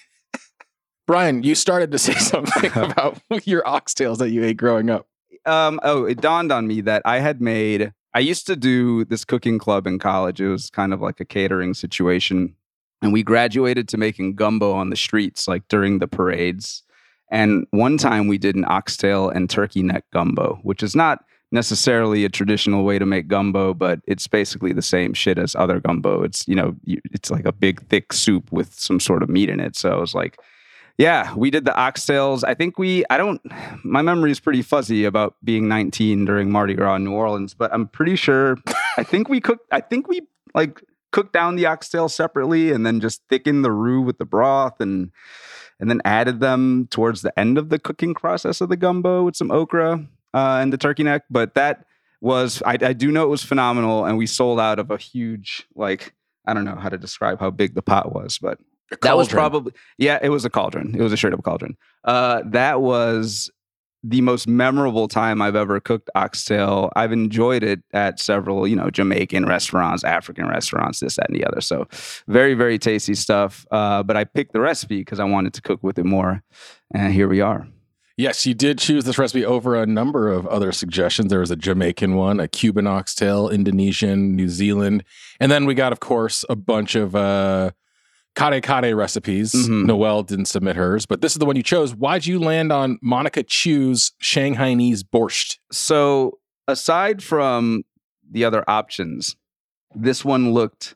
Brian, you started to say something about your oxtails that you ate growing up. Um, oh, it dawned on me that I had made. I used to do this cooking club in college. It was kind of like a catering situation, and we graduated to making gumbo on the streets, like during the parades. And one time we did an oxtail and turkey neck gumbo, which is not necessarily a traditional way to make gumbo, but it's basically the same shit as other gumbo. It's you know, it's like a big thick soup with some sort of meat in it. So I was like, yeah, we did the oxtails. I think we, I don't, my memory is pretty fuzzy about being 19 during Mardi Gras in New Orleans, but I'm pretty sure, I think we cooked, I think we like cooked down the oxtail separately and then just thickened the roux with the broth and, and then added them towards the end of the cooking process of the gumbo with some okra uh, and the turkey neck. But that was, I, I do know it was phenomenal. And we sold out of a huge, like, I don't know how to describe how big the pot was, but that was probably yeah it was a cauldron it was a straight up cauldron uh that was the most memorable time i've ever cooked oxtail. I've enjoyed it at several you know jamaican restaurants african restaurants this that and the other. So very very tasty stuff uh but i picked the recipe because i wanted to cook with it more and here we are. Yes, you did choose this recipe over a number of other suggestions. There was a Jamaican one, a Cuban oxtail, Indonesian, New Zealand, and then we got, of course, a bunch of uh, kare kare recipes. Mhm. Noelle didn't submit hers, but this is the one you chose. Why'd you land on Monica Chu's Shanghainese borscht? So, aside from the other options, this one looked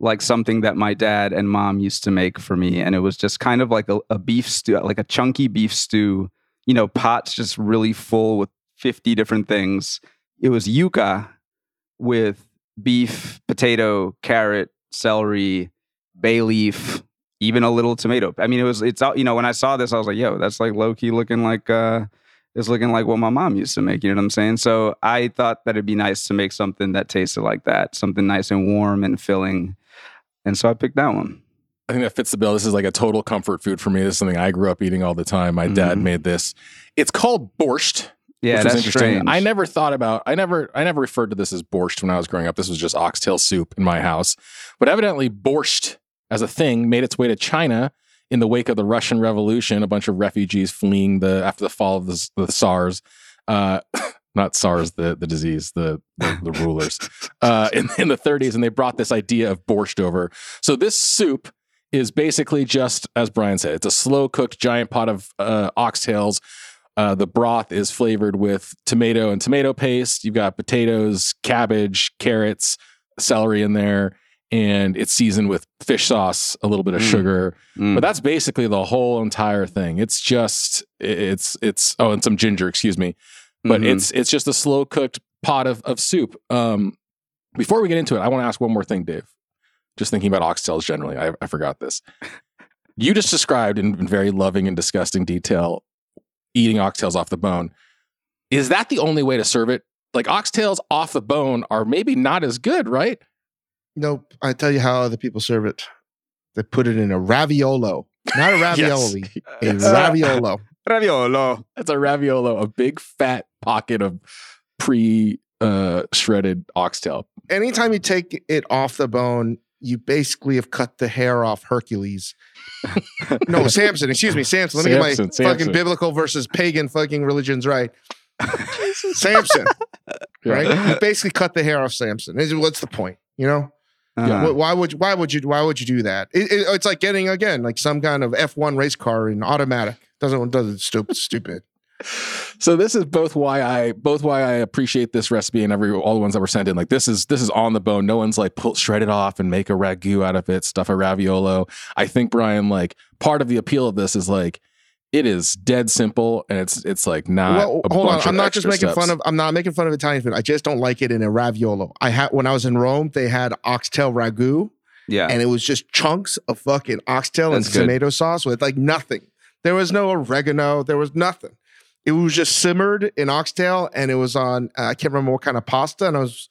like something that my dad and mom used to make for me. And it was just kind of like a, a beef stew, like a chunky beef stew, you know, pots just really full with 50 different things. It was yuca with beef, potato, carrot, celery, bay leaf, even a little tomato. I mean, it was, it's out, you know, when I saw this, I was like, yo, that's like low key looking like, uh, is looking like what my mom used to make. You know what I'm saying? So I thought that it'd be nice to make something that tasted like that, something nice and warm and filling. And so I picked that one. I think that fits the bill. This is like a total comfort food for me. This is something I grew up eating all the time. My dad Mhm. made this. It's called borscht. Yeah, which that's interesting. strange. I never thought about I never I never referred to this as borscht when I was growing up. This was just oxtail soup in my house. But evidently borscht as a thing made its way to China in the wake of the Russian Revolution, a bunch of refugees fleeing the after the fall of the, the SARS. Uh, not SARS, the, the disease, the, the, the rulers, uh, in, in the 30s. And they brought this idea of borscht over. So this soup is basically just as Brian said, it's a slow cooked giant pot of uh, oxtails. Uh, the broth is flavored with tomato and tomato paste. You've got potatoes, cabbage, carrots, celery in there, and it's seasoned with fish sauce, a little bit of Mm. sugar. Mm. But that's basically the whole entire thing. It's just it's it's oh, and some ginger, excuse me. But Mhm. it's it's just a slow cooked pot of of soup. Um, before we get into it, I want to ask one more thing, Dave. Just thinking about oxtails generally, I, I forgot this. You just described in very loving and disgusting detail eating oxtails off the bone. Is that the only way to serve it? Like oxtails off the bone are maybe not as good, right? Nope. I tell you how other people serve it. They put it in a raviolo, not a ravioli, a raviolo. Raviolo. That's a raviolo, a big fat pocket of pre uh, shredded oxtail. Anytime you take it off the bone, you basically have cut the hair off Hercules. no, Samson. Excuse me, Samson. Let me Samson, get my fucking biblical versus pagan fucking religions right. Samson, right? You basically cut the hair off Samson. What's the point? You know, Uh-huh. Why would you, why would you why would you do that? It, it- it's like getting again like some kind of F one race car in automatic. Doesn't doesn't stupid stupid. So this is both why I both why I appreciate this recipe and every all the ones that were sent in. Like this is this is on the bone. No one's like pull shred it off and make a ragu out of it, stuff a raviolo. I think Brian like part of the appeal of this is like it is dead simple and it's it's like not. well, hold on. bunch of I'm not just extra making fun of. I'm not making fun of Italian food. I just don't like it in a raviolo. I had when I was in Rome, they had oxtail ragu, yeah. and it was just chunks of fucking oxtail and good. tomato sauce with like nothing. There was no oregano. There was nothing. It was just simmered in oxtail, and it was on. Uh, I can't remember what kind of pasta, and I was,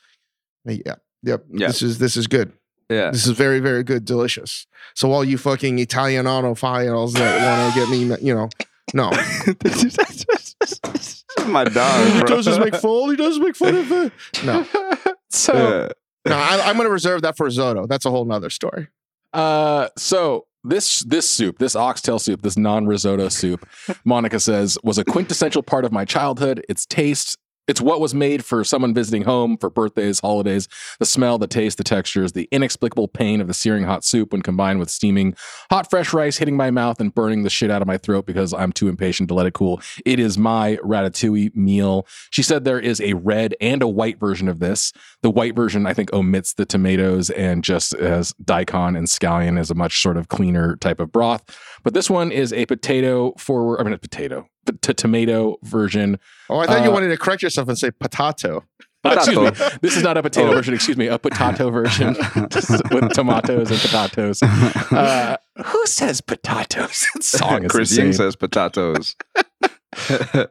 yeah, yep. Yeah. This is this is good. Yeah. This is very very good, delicious. So all you fucking Italiano files that want to get me, you know, no. My dog. he bro. does just make fun. He does make fun of it. No, so Yeah. no. I, I'm going to reserve that for Zoto. That's a whole nother story. Uh, so this this soup, this oxtail soup, this non-risotto soup, Monica says was a quintessential part of my childhood. Its taste, it's what was made for someone visiting home for birthdays, holidays. The smell, the taste, the textures, the inexplicable pain of the searing hot soup when combined with steaming hot fresh rice hitting my mouth and burning the shit out of my throat because I'm too impatient to let it cool. It is my ratatouille meal. She said there is a red and a white version of this. The white version, I think, omits the tomatoes and just has daikon and scallion as a much sort of cleaner type of broth. But this one is a potato forward, I mean, a potato, but to tomato version. Oh, I thought you Uh, wanted to correct yourself and say potato. Uh, excuse me. This is not a potato Oh. version. Excuse me, a potato version with tomatoes and potatoes. Uh, who says potatoes? That song Chris insane. Ying says potatoes.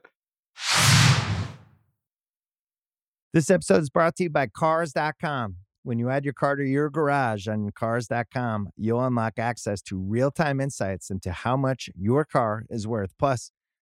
This episode is brought to you by Cars.com. When you add your car to your garage on Cars.com, you'll unlock access to real time insights into how much your car is worth. Plus,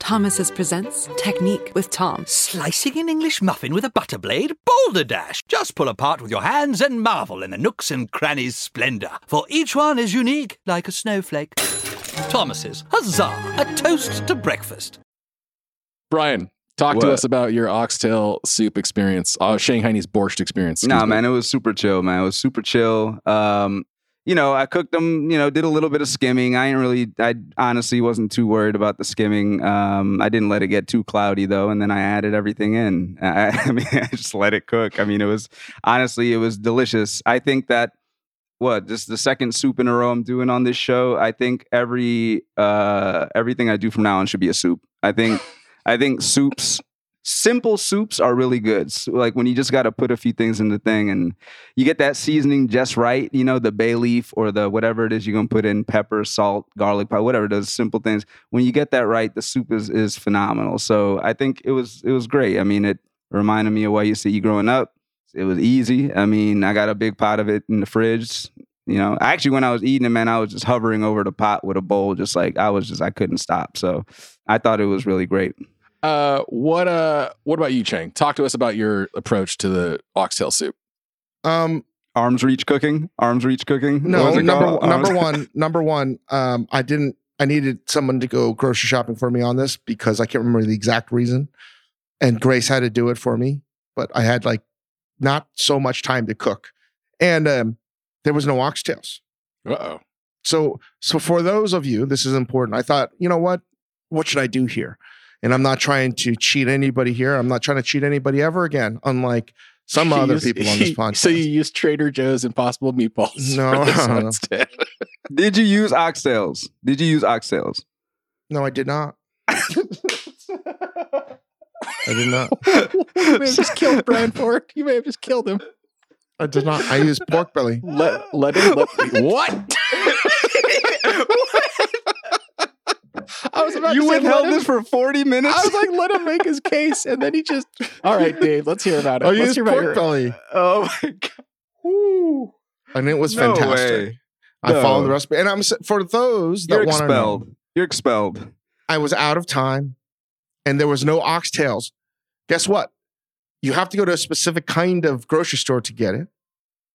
Thomas's presents Technique with Tom. Slicing an English muffin with a butter blade? Boulder Dash! Just pull apart with your hands and marvel in the nooks and crannies' splendor, for each one is unique like a snowflake. Thomas's, huzzah! A toast to breakfast. Brian, talk to us about your oxtail soup experience, uh, Shanghainese borscht experience. excuse Nah, me. man, it was super chill, man. It was super chill. Um, you know, I cooked them, you know, did a little bit of skimming. I ain't really, I honestly wasn't too worried about the skimming. Um, I didn't let it get too cloudy though. And then I added everything in. I, I mean, I just let it cook. I mean, it was, honestly, it was delicious. I think that, what, just the second soup in a row I'm doing on this show. I think every, uh, everything I do from now on should be a soup. I think, I think soups simple soups are really good. So, like when you just got to put a few things in the thing and you get that seasoning just right, you know, the bay leaf or the whatever it is you're going to put in pepper, salt, garlic powder, whatever those simple things. When you get that right, the soup is is phenomenal. So I think it was it was great. I mean, it reminded me of what to eat growing up. It was easy. I mean, I got a big pot of it in the fridge. You know, actually, when I was eating it, man, I was just hovering over the pot with a bowl, just like I was just, I couldn't stop. So I thought it was really great. Uh, what uh, what about you, Chang? Talk to us about your approach to the oxtail soup. Um, Arms reach cooking, arms reach cooking. No, number called? number one, number one. Um, I didn't. I needed someone to go grocery shopping for me on this because I can't remember the exact reason. And Grace had to do it for me, but I had like not so much time to cook, and um, there was no oxtails. Uh oh. So, so for those of you, this is important. I thought, you know what? What should I do here? And I'm not trying to cheat anybody here. I'm not trying to cheat anybody ever again. Unlike some other people on this podcast. So you use Trader Joe's Impossible Meatballs No, for this no, one no. instead. Did you use oxtails? Did you use oxtails? no, I did not. I did not. you may have just killed Brian Ford. You may have just killed him. I did not. I used pork belly. Let let him let what? I was about you to say, withheld him- this for 40 minutes? I was like, let him make his case, and then he just. All right, Dave, let's hear about it. Oh, I let's used hear pork your- belly, oh my God. and it was No fantastic. way. I No. followed the recipe, and I'm for those that You're want to know. expelled. You're expelled. I was out of time and there was no oxtails. Guess what? You have to go to a specific kind of grocery store to get it.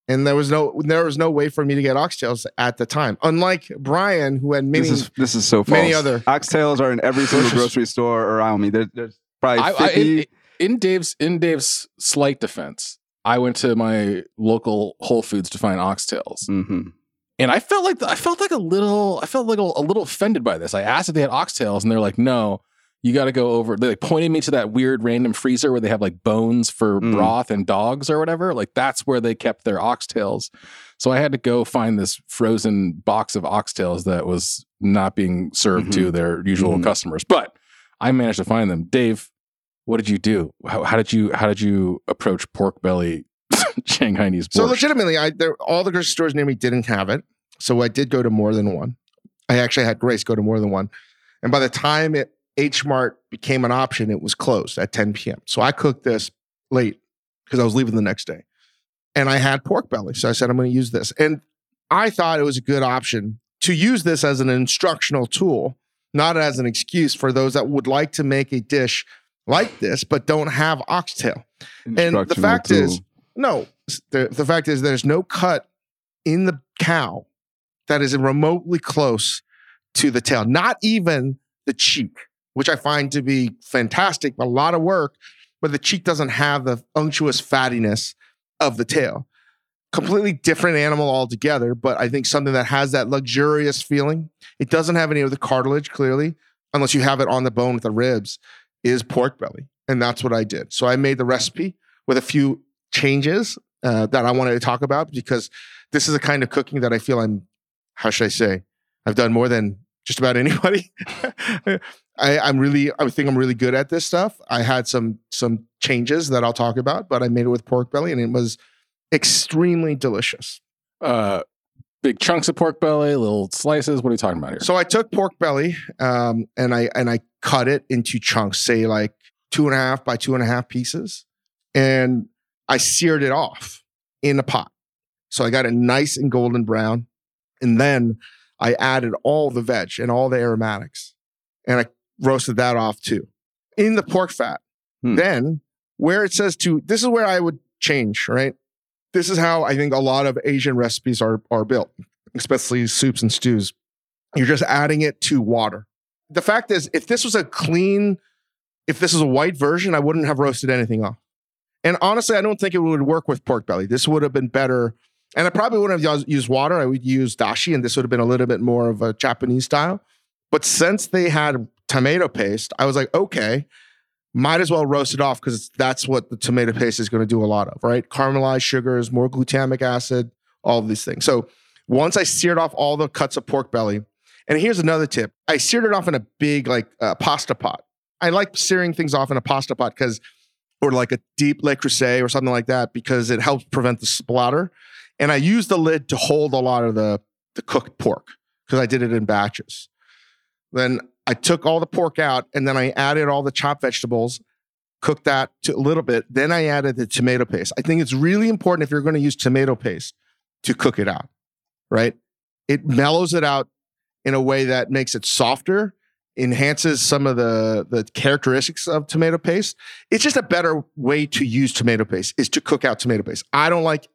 And there was no there was no way for me to get oxtails at the time. Unlike Brian, who had many this is this is so false. many other- oxtails are in every single Grocery- grocery store around me. There, there's probably I, I, 50. in, in Dave's in Dave's slight defense, I went to my local Whole Foods to find oxtails, Mhm. and I felt like I felt like a little I felt like a, a little offended by this. I asked if they had oxtails, and they're like, "No, you got to go over." They like pointed me to that weird random freezer where they have like bones for Mm. broth and dogs or whatever. Like that's where they kept their oxtails. So I had to go find this frozen box of oxtails that was not being served to their usual Mhm. customers, but I managed to find them. Dave, what did you do? How, how did you how did you approach pork belly Shanghainese So legitimately, I there all the grocery stores near me didn't have it. So I did go to more than one. I actually had Grace go to more than one. And by the time it H Mart became an option, it was closed at 10 p.m. So I cooked this late because I was leaving the next day. And I had pork belly. So I said, I'm going to use this. And I thought it was a good option to use this as an instructional tool, not as an excuse for those that would like to make a dish like this, but don't have oxtail. And the fact is, no, the, the fact is, there's no cut in the cow that is remotely close to the tail, not even the cheek, which I find to be fantastic, a lot of work, but the cheek doesn't have the unctuous fattiness of the tail. Completely different animal altogether, but I think something that has that luxurious feeling. It doesn't have any of the cartilage, clearly, unless you have it on the bone with the ribs, is pork belly. And that's what I did. So I made the recipe with a few changes uh, that I wanted to talk about because this is a kind of cooking that I feel I'm, how should I say, I've done more than just about anybody. I, I'm really, I think I'm really good at this stuff. I had some some changes that I'll talk about, but I made it with pork belly and it was extremely delicious. uh, big chunks of pork belly, little slices. What are you talking about here? So I took pork belly um, and I and I cut it into chunks, say like two and a half by two and a half pieces, and I seared it off in a pot. So I got it nice and golden brown, and then I added all the veg and all the aromatics, and I roasted that off too in the pork fat. Hmm. Then where it says to, this is where I would change, right? This is how I think a lot of Asian recipes are are built, especially soups and stews. You're just adding it to water. The fact is, if this was a clean, if this was a white version, I wouldn't have roasted anything off. And honestly, I don't think it would work with pork belly. This would have been better And I probably wouldn't have used- water. I would use dashi, and this would have been a little bit more of a Japanese style. But since they had tomato paste, I was like, okay, might as well roast it off because that's what the tomato paste is going to do a lot of, right? Caramelized sugars, more glutamic acid, all of these things. So once I seared off all the cuts of pork belly, and here's another tip: I seared it off in a big like uh, pasta pot. I like searing things off in a pasta pot because, or like a deep Le Creuset or something like that, because it helps prevent the splatter. And I used the lid to hold a lot of the the cooked pork because I did it in batches. Then I took all the pork out and then I added all the chopped vegetables, cooked that to a little bit. Then I added the tomato paste. I think it's really important if you're going to use tomato paste to cook it out, right? It mellows it out in a way that makes it softer, enhances some of the, the characteristics of tomato paste. It's just a better way to use tomato paste is to cook out tomato paste. I don't like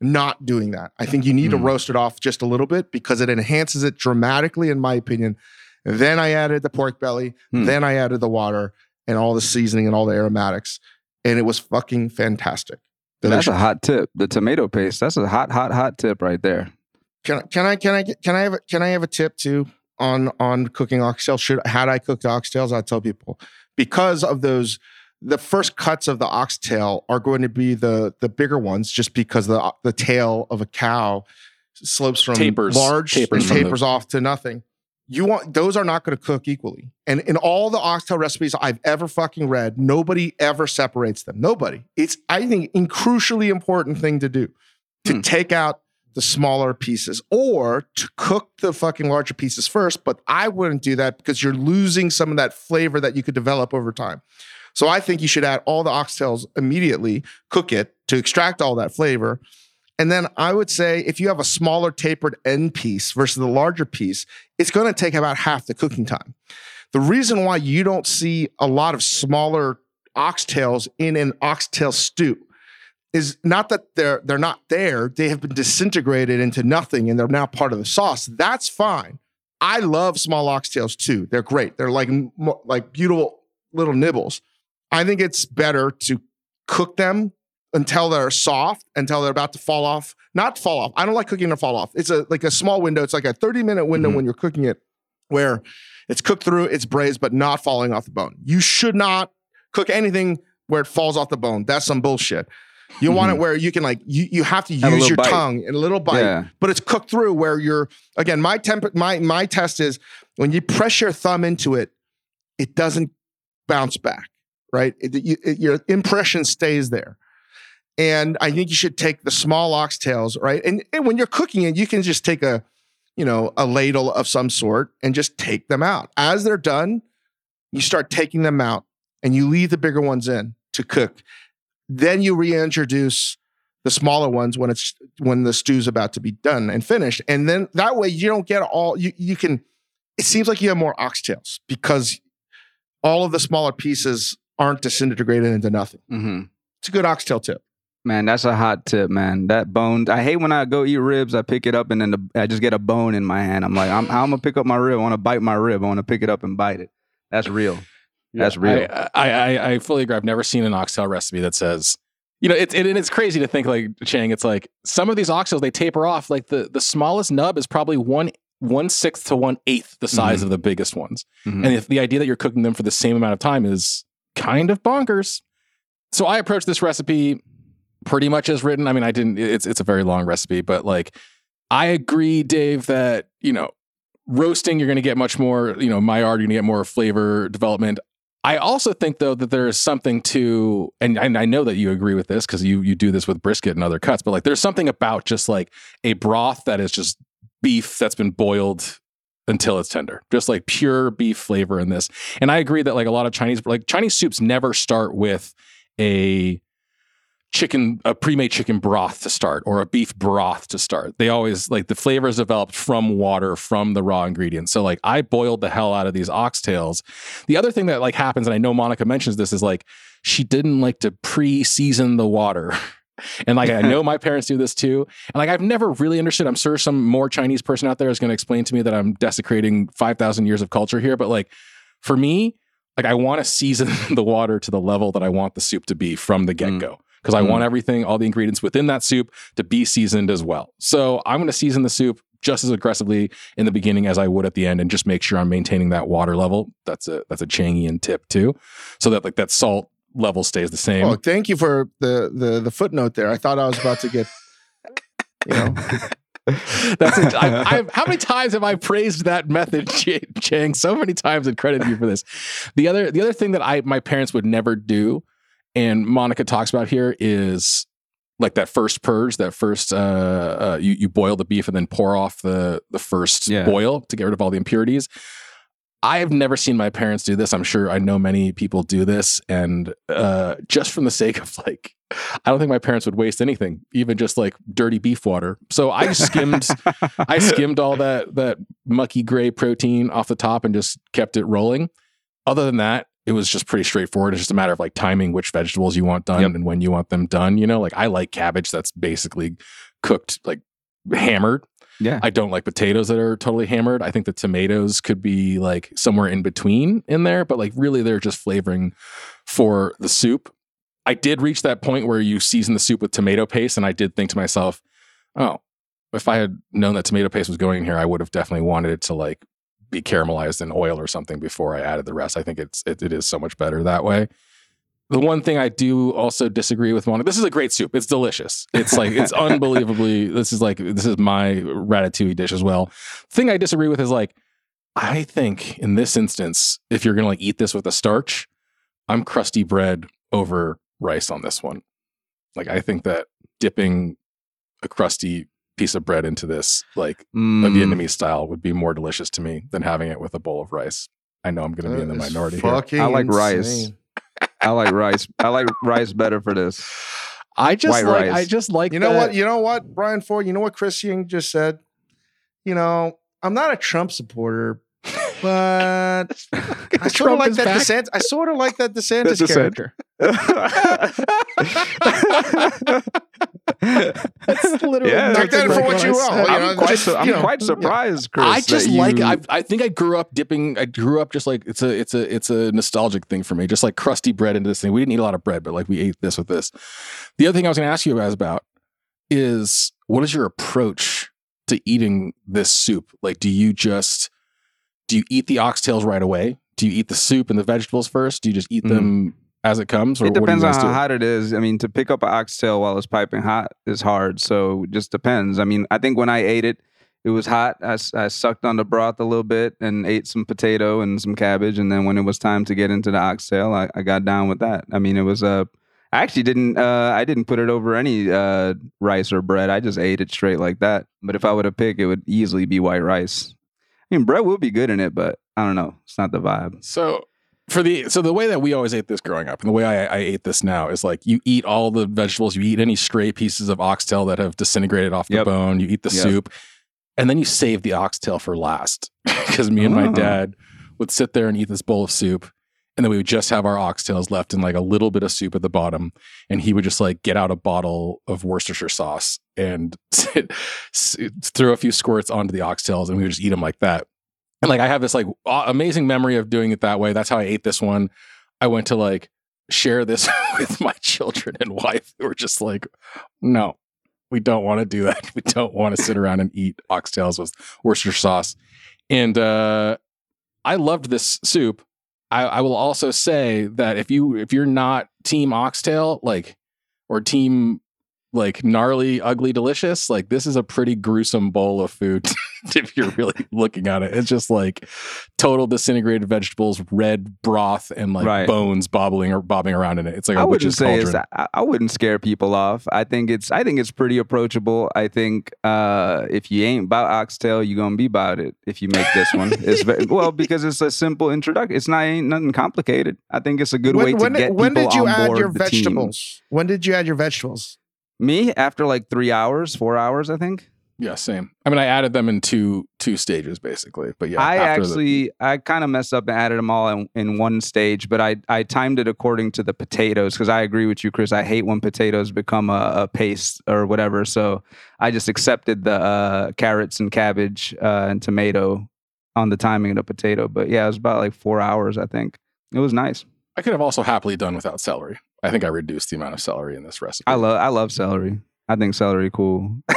not doing that. I think you need to Hmm. roast it off just a little bit because it enhances it dramatically, in my opinion. Then I added the pork belly. Hmm. Then I added the water and all the seasoning and all the aromatics. And it was fucking fantastic. That's a hot tip. The tomato paste. That's a hot, hot, hot tip right there. Can, can I can I get- can I have a, can I have a tip too on on cooking oxtails? Should had I cooked oxtails, I tell people because of those the first cuts of the oxtail are going to be the the bigger ones, just because the the tail of a cow slopes from Tapers. large Tapers the- off to nothing. You want those are not going to cook equally. And in all the oxtail recipes I've ever fucking read, nobody ever separates them. Nobody. It's I think a crucially important thing to do to Hmm. take out the smaller pieces or to cook the fucking larger pieces first. But I wouldn't do that because you're losing some of that flavor that you could develop over time. So I think you should add all the oxtails immediately, cook it to extract all that flavor. And then I would say if you have a smaller tapered end piece versus the larger piece, it's going to take about half the cooking time. The reason why you don't see a lot of smaller oxtails in an oxtail stew is not that they're they're not there they have been disintegrated into nothing and they're now part of the sauce. That's fine. I love small oxtails too. They're great. They're like like beautiful little nibbles i think it's better to cook them until they're soft until they're about to fall off not fall off i don't like cooking to fall off it's a like a small window it's like a 30 minute window Mhm. when you're cooking it where it's cooked through it's braised but not falling off the bone you should not cook anything where it falls off the bone that's some bullshit you want it where you can like you you have to Mm-hmm. Have use your bite. tongue and a little bite, Yeah. but it's cooked through where you're again. My temp my my test is when you press your thumb into it, it doesn't bounce back, right? It, you, it- your impression stays there. And I think you should take the small oxtails, right? And, and when you're cooking it, you can just take a, you know, a ladle of some sort and just take them out. As they're done, you start taking them out and you leave the bigger ones in to cook. Then you reintroduce the smaller ones when it's when the stew's about to be done and finished. And then that way you don't get all you you can it seems like you have more oxtails because all of the smaller pieces aren't disintegrated into nothing. hmm It's a good oxtail tip. Man, that's a hot tip, man. That bone. I hate when I go eat ribs. I pick it up and then the, I just get a bone in my hand. I'm like, I'm, I'm gonna pick up my rib. I want to bite my rib. I want to pick it up and bite it. That's real. That's real. I, I, I, I fully agree. I've never seen an oxtail recipe that says, you know, it's it, and it's crazy to think like Chang. It's like some of these oxtails they taper off. Like the the smallest nub is probably one one sixth to one eighth the size of the biggest ones. Mhm. And if the idea that you're cooking them for the same amount of time is kind of bonkers. So I approached this recipe pretty much as written. I mean, I didn't. It's it's a very long recipe, but like I agree, Dave, that you know roasting you're going to get much more. You know, Maillard you're going to get more flavor development. I also think though that there is something to, and, and I know that you agree with this because you you do this with brisket and other cuts, but like there's something about just like a broth that is just beef that's been boiled until it's tender, just like pure beef flavor in this. And I agree that like a lot of Chinese like Chinese soups never start with a chicken a pre-made chicken broth to start or a beef broth to start. They always like the flavor is developed from water from the raw ingredients. So like i boiled the hell out of these oxtails. The other thing that like happens and i know monica mentions this is like she didn't like to pre-season the water and like i know my parents do this too and like i've never really understood i'm sure some more chinese person out there is going to explain to me that i'm desecrating 5000 years of culture here but like for me like i want to season the water to the level that i want the soup to be from the get-go because I Mm. want everything, all the ingredients within that soup to be seasoned as well. So I'm going to season the soup just as aggressively in the beginning as I would at the end, and just make sure I'm maintaining that water level. That's a that's a Changian tip too, so that like that salt level stays the same. Oh, thank you for the the the footnote there. I thought I was about to get, you know, That's it. I, I've, how many times have I praised that method, Chang? So many times and credited you for this. The other, the other thing that I, my parents would never do, and Monica talks about here is like that first purge, that first, uh, uh you you boil the beef and then pour off the the first Yeah. boil to get rid of all the impurities. I have never seen my parents do this. I'm sure I know many people do this, and uh, just from the sake of like, I don't think my parents would waste anything, even just like dirty beef water. So I skimmed, I skimmed all that that mucky gray protein off the top and just kept it rolling. Other than that, it was just pretty straightforward. It's just a matter of like timing which vegetables you want done Yep. and when you want them done. You know, like I like cabbage that's basically cooked like hammered. Yeah. I don't like potatoes that are totally hammered. I think the tomatoes could be like somewhere in between in there, but like really they're just flavoring for the soup. I did reach that point where you season the soup with tomato paste, and I did think to myself, oh, if I had known that tomato paste was going in here, I would have definitely wanted it to like be caramelized in oil or something before I added the rest. I think it's it, it is so much better that way. The one thing I do also disagree with Monica, this is a great soup. It's delicious. It's like it's unbelievably. This is like this is my ratatouille dish as well. thing I disagree with is like I think in this instance, if you're gonna like eat this with a starch, I'm crusty bread over rice on this one. Like I think that dipping a crusty piece of bread into this, like a Mm. Vietnamese style, would be more delicious to me than having it with a bowl of rice. I know I'm going to be in the minority here. I like rice. Insane. I like rice. I like rice better for this. I just White like rice. I just like You know that- what? You know what, Brian Ford? You know what Chris Ying just said? You know, I'm not a Trump supporter, but I sort of like that back. DeSantis. I sort of like that DeSantis DeSantis. character. That's literally Yeah, Take that's that for what you I will. said. You I'm, know, quite, just, su- I'm know, quite surprised, Chris. I just that like you- I, I think I grew up dipping I grew up just like it's a it's a it's a nostalgic thing for me just like crusty bread into this thing. We didn't eat a lot of bread but like we ate this with this. The other thing I was going to ask you guys about is what is your approach to eating this soup? Like do you just do you eat the oxtails right away? Do you eat the soup and the vegetables first? Do you just eat mm-hmm. them as it comes or It what do you depends on how do? hot it is. I mean, to pick up an oxtail while it's piping hot is hard. So it just depends. I mean, I think when I ate it, it was hot. I, I sucked on the broth a little bit and ate some potato and some cabbage. And then when it was time to get into the oxtail, I, I got down with that. I mean, it was Uh, I actually didn't. Uh, I didn't put it over any uh, rice or bread. I just ate it straight like that. But if I were to pick, it would easily be white rice. I mean, bread would be good in it, but I don't know. It's not the vibe. So for the so the way that we always ate this growing up, and the way I, I ate this now is like you eat all the vegetables, you eat any stray pieces of oxtail that have disintegrated off the Yep. bone, you eat the Yep. soup, and then you save the oxtail for last. Because me and my Oh. dad would sit there and eat this bowl of soup, and then we would just have our oxtails left in like a little bit of soup at the bottom, and he would just like get out a bottle of Worcestershire sauce and sit, throw a few squirts onto the oxtails, and we would just eat them like that. And like I have this like amazing memory of doing it that way. That's how I ate this one. I went to like share this with my children and wife who were just like, no, we don't want to do that. We don't want to sit around and eat oxtails with Worcestershire sauce. And uh, I loved this soup. I, I will also say that if you if you're not team oxtail, like or team like gnarly, ugly, delicious, like this is a pretty gruesome bowl of food if you're really looking at it. It's just like total disintegrated vegetables, red broth, and like Right. bones bobbling or bobbing around in it. It's like a I wouldn't witch's say cauldron. it's, I, I wouldn't scare people off. I think it's I think it's pretty approachable. I think uh, if you ain't about oxtail, you're gonna be about it. If you make this one, it's ve- well because it's a simple introduction. It's not ain't nothing complicated. I think it's a good way When, to when, get when people did you on add board your the team. vegetables? When did you add your vegetables? Me after like three hours, four hours, I think. Yeah, same. I mean, I added them in two two stages basically, but yeah, I after the- actually I kind of messed up and added them all in, in one stage, but I I timed it according to the potatoes because I agree with you, Chris. I hate when potatoes become a, a paste or whatever. So I just accepted the uh, carrots and cabbage uh, and tomato on the timing of the potato. But yeah, it was about like four hours, I think. It was nice. I could have also happily done without celery. I think I reduced the amount of celery in this recipe. I love I love celery. I think celery cool.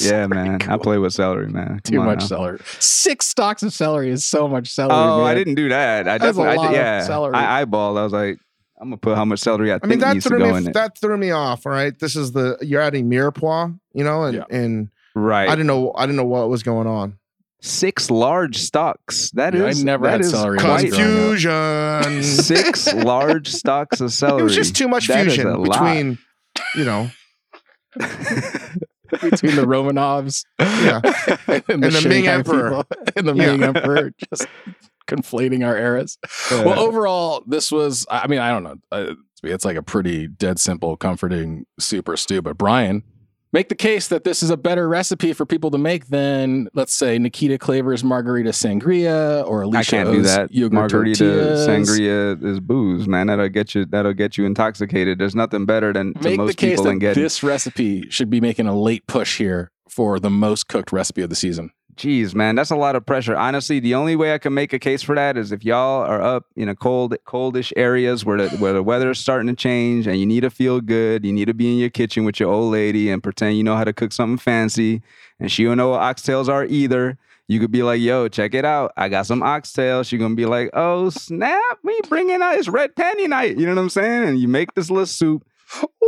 yeah, man. I play with celery, man. Come Too much now. celery. Six stalks of celery is so much celery. Oh, I didn't do that. I That's a definitely, I lot of yeah. celery. I eyeballed. I was like, I'm gonna put how much celery I, I mean that needs to threw go me in it. that threw me off. All right, this is the you're adding mirepoix, you know, and Yeah. and right. I didn't know I didn't know what was going on. Six large stalks. That Yeah, I never that had is celery when I was quite- growing up. Confusion. Six large stalks of celery. It was just too much That is fusion a lot. between, you know, between the Romanovs Yeah. and, And the Ming Emperor. people and the Yeah. Ming Emperor, just conflating our eras. Well, overall, this was, I mean, I don't know. Uh, It's like a pretty dead simple, comforting super stew. But Brian, make the case that this is a better recipe for people to make than, let's say, Nikita Claver's margarita sangria or Alicia I can't do that. yogurt Margarita tortillas. sangria is booze, man. That'll get you. That'll get you intoxicated. There's nothing better than to Make the most case people that than getting. this recipe should be making a late push here for the most cooked recipe of the season. Jeez, man, that's a lot of pressure. Honestly, the only way I can make a case for that is if y'all are up in a cold, coldish areas where the where the weather's starting to change and you need to feel good. You need to be in your kitchen with your old lady and pretend you know how to cook something fancy, and she don't know what oxtails are either. You could be like, "Yo, check it out! I got some oxtails." She's gonna be like, "Oh snap! We bringing out it's red panty night." You know what I'm saying? And you make this little soup,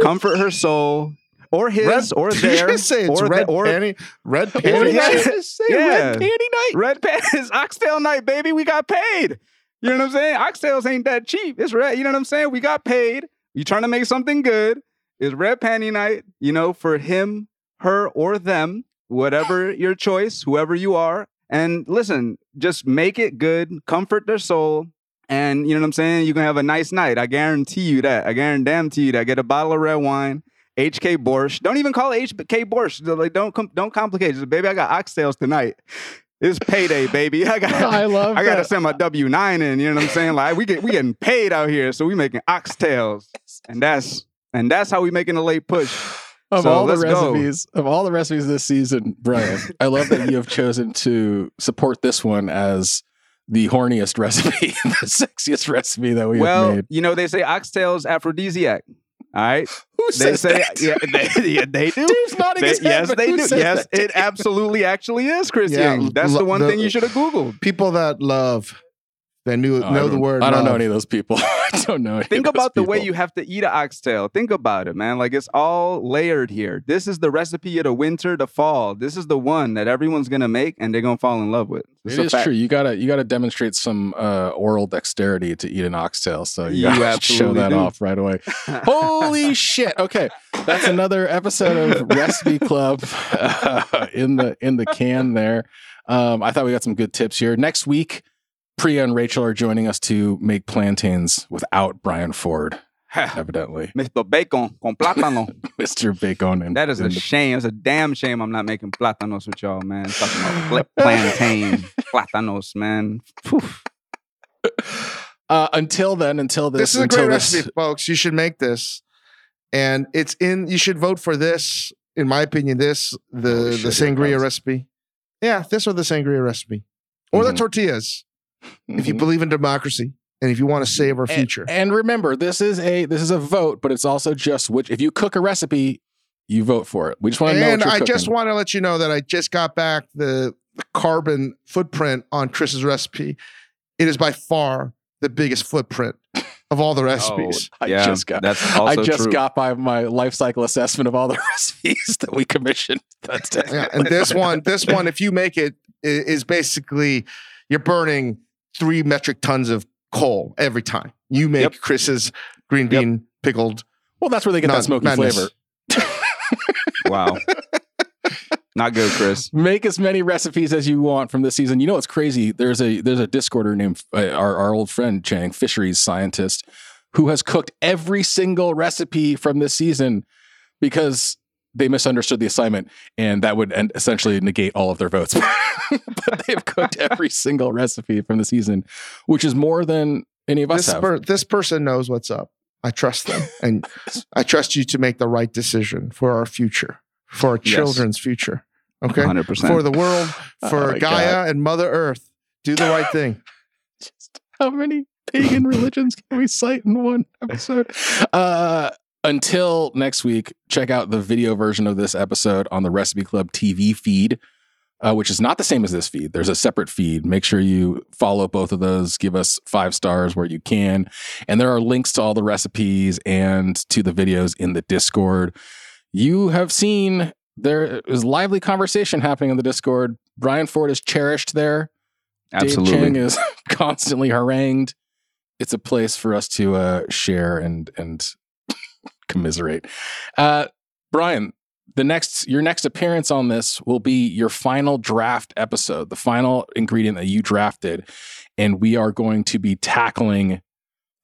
comfort her soul, or his, red, or did you their, just say it's or red the- or panty, red panty. yeah. red panty night. Red Pan is oxtail night, baby. We got paid. You know what I'm saying? Oxtails ain't that cheap. It's red. You know what I'm saying? We got paid. You trying to make something good. It's red panty night, you know, for him, her, or them, whatever your choice, whoever you are. And listen, just make it good, comfort their soul. And you know what I'm saying? You can have a nice night. I guarantee you that. I guarantee you that. Get a bottle of red wine. HK Borscht. Don't even call HK Borscht. Like, don't com- don't complicate it. Just, baby, I got oxtails tonight. It's payday, baby. I got I love I gotta that. send my W nine in. You know what I'm saying? Like we get we getting paid out here, so we making oxtails, and that's and that's how we making a late push. Of So all the let's go. recipes, of all the recipes this season, Brian, I love that you have chosen to support this one as the horniest recipe, the sexiest recipe that we have well, made. you know they say oxtails aphrodisiac. All right, Who they says say that? yeah, they, yeah, they do. Dave's nodding They- his head, yes, they do. Yes, it absolutely actually is, Chris Yeah. That's the one the- thing you should have googled. People that love, they knew Oh, I know the don't- word. I don't know any of those people. I don't know. Any Think of those about the way you have to eat an oxtail. Think about it, man. Like it's all layered here. This is the recipe of the winter, the fall. This is the one that everyone's gonna make and they're gonna fall in love with. It's It a is fact. true. You gotta you gotta demonstrate some uh, oral dexterity to eat an oxtail. So you, You gotta show that do. off right away. Holy shit! Okay, that's another episode of Recipe Club uh, in the in the can. There, um, I thought we got some good tips here. Next week, Priya and Rachel are joining us to make plantains without Brian Ford. Evidently, Mr. Bacon con plátano. Mr. Bacon and That is a and shame. It's a damn shame I'm not making plátanos with y'all, man. Talking about pla- plantain, plátanos, man. Uh, until then, until this, This is a great this, recipe, folks. You should make this, and it's in. You should vote for this. In my opinion, this the Holy the shit, here it sangria recipe. Yeah, this or the sangria recipe, or the Mhm. Tortillas. If you Mhm. believe in democracy and if you want to save our future. And, remember, this is a this is a vote, but it's also just which if you cook a recipe, you vote for it. We just want to know what And you're I cooking. just want to let you know that I just got back the, the carbon footprint on Chris's recipe. It is by far the biggest footprint of all the recipes. I yeah, just got that's also I just true. got by my life cycle assessment of all the recipes that we commissioned. That's Yeah, and this one, this one, if you make it, is basically you're burning three metric tons of coal every time you make Yep. Chris's green Yep. bean pickled. well, that's where they get that non- smoky madness. flavor. Wow. Not good, Chris. Make as many recipes as you want from this season. You know what's crazy? There's a there's a Discorder named uh, our our old friend Chang, fisheries scientist, who has cooked every single recipe from this season because they misunderstood the assignment, and that would end, essentially negate all of their votes. but they've cooked every single recipe from the season, which is more than any of us This, have. per- this person knows what's up. I trust them, and I trust you to make the right decision for our future, for our Yes. children's future. Okay, 100%. for the world, Oh for my Gaia and Mother Earth. Do the right thing. Just how many pagan religions can we cite in one episode? Uh, until next week, check out the video version of this episode on the Recipe Club TV feed, uh, which is not the same as this feed. There's a separate feed. Make sure you follow both of those. Give us five stars where you can. And there are links to all the recipes and to the videos in the Discord. You have seen there is lively conversation happening in the Discord. Brian Ford is cherished there. Absolutely. Dave Chang is constantly harangued. It's a place for us to uh, share and and commiserate. Uh, Brian, the next your next appearance on this will be your final draft episode, the final ingredient that you drafted, and we are going to be tackling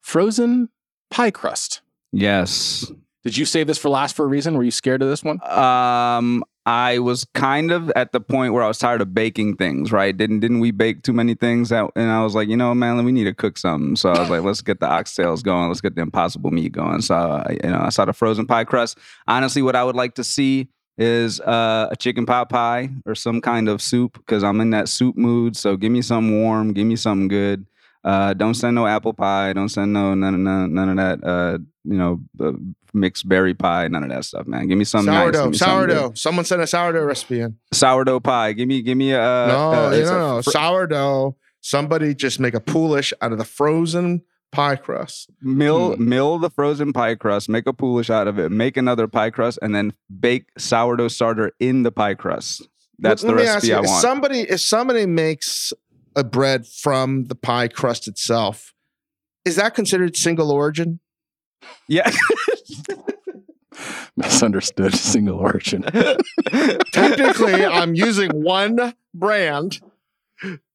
frozen pie crust. Yes. Did you save this for last for a reason? Were you scared of this one? Um, I was kind of at the point where I was tired of baking things. Right? Didn't didn't we bake too many things? That, and I was like, you know, man, we need to cook something. So I was like, let's get the oxtails going. Let's get the impossible meat going. So I, you know, I saw the frozen pie crust. Honestly, what I would like to see is uh, a chicken pot pie or some kind of soup because I'm in that soup mood. So give me something warm. Give me something good. Uh, don't send no apple pie. Don't send no none, none, none of that. Uh, you know, uh, mixed berry pie. None of that stuff, man. Give me something nice. sourdough, Give me something sourdough. Someone sent a sourdough recipe in. sourdough pie. Give me, give me a. no, uh, no, no, fr- sourdough. Somebody just make a poolish out of the frozen pie crust. mill Hmm. mill the frozen pie crust. Make a poolish out of it. Make another pie crust, and then bake sourdough starter in the pie crust. That's Let- the let me ask recipe you, I if want. Somebody, if somebody makes a bread from the pie crust itself, is that considered single origin? Yeah. Misunderstood single origin. Technically, I'm using one brand.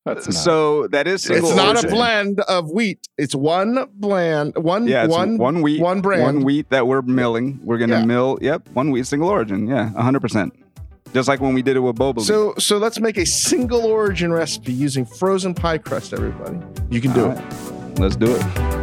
That's not- so that is single it's not origin. a blend of wheat. It's one blend, one Yeah, one one wheat, one brand. one wheat that we're milling. We're gonna Yeah. mill. Yep, one wheat, single origin. Yeah, hundred percent. Just like when we did it with boba. So so let's make a single origin recipe using frozen pie crust. Everybody, you can do All it. right. let's do it.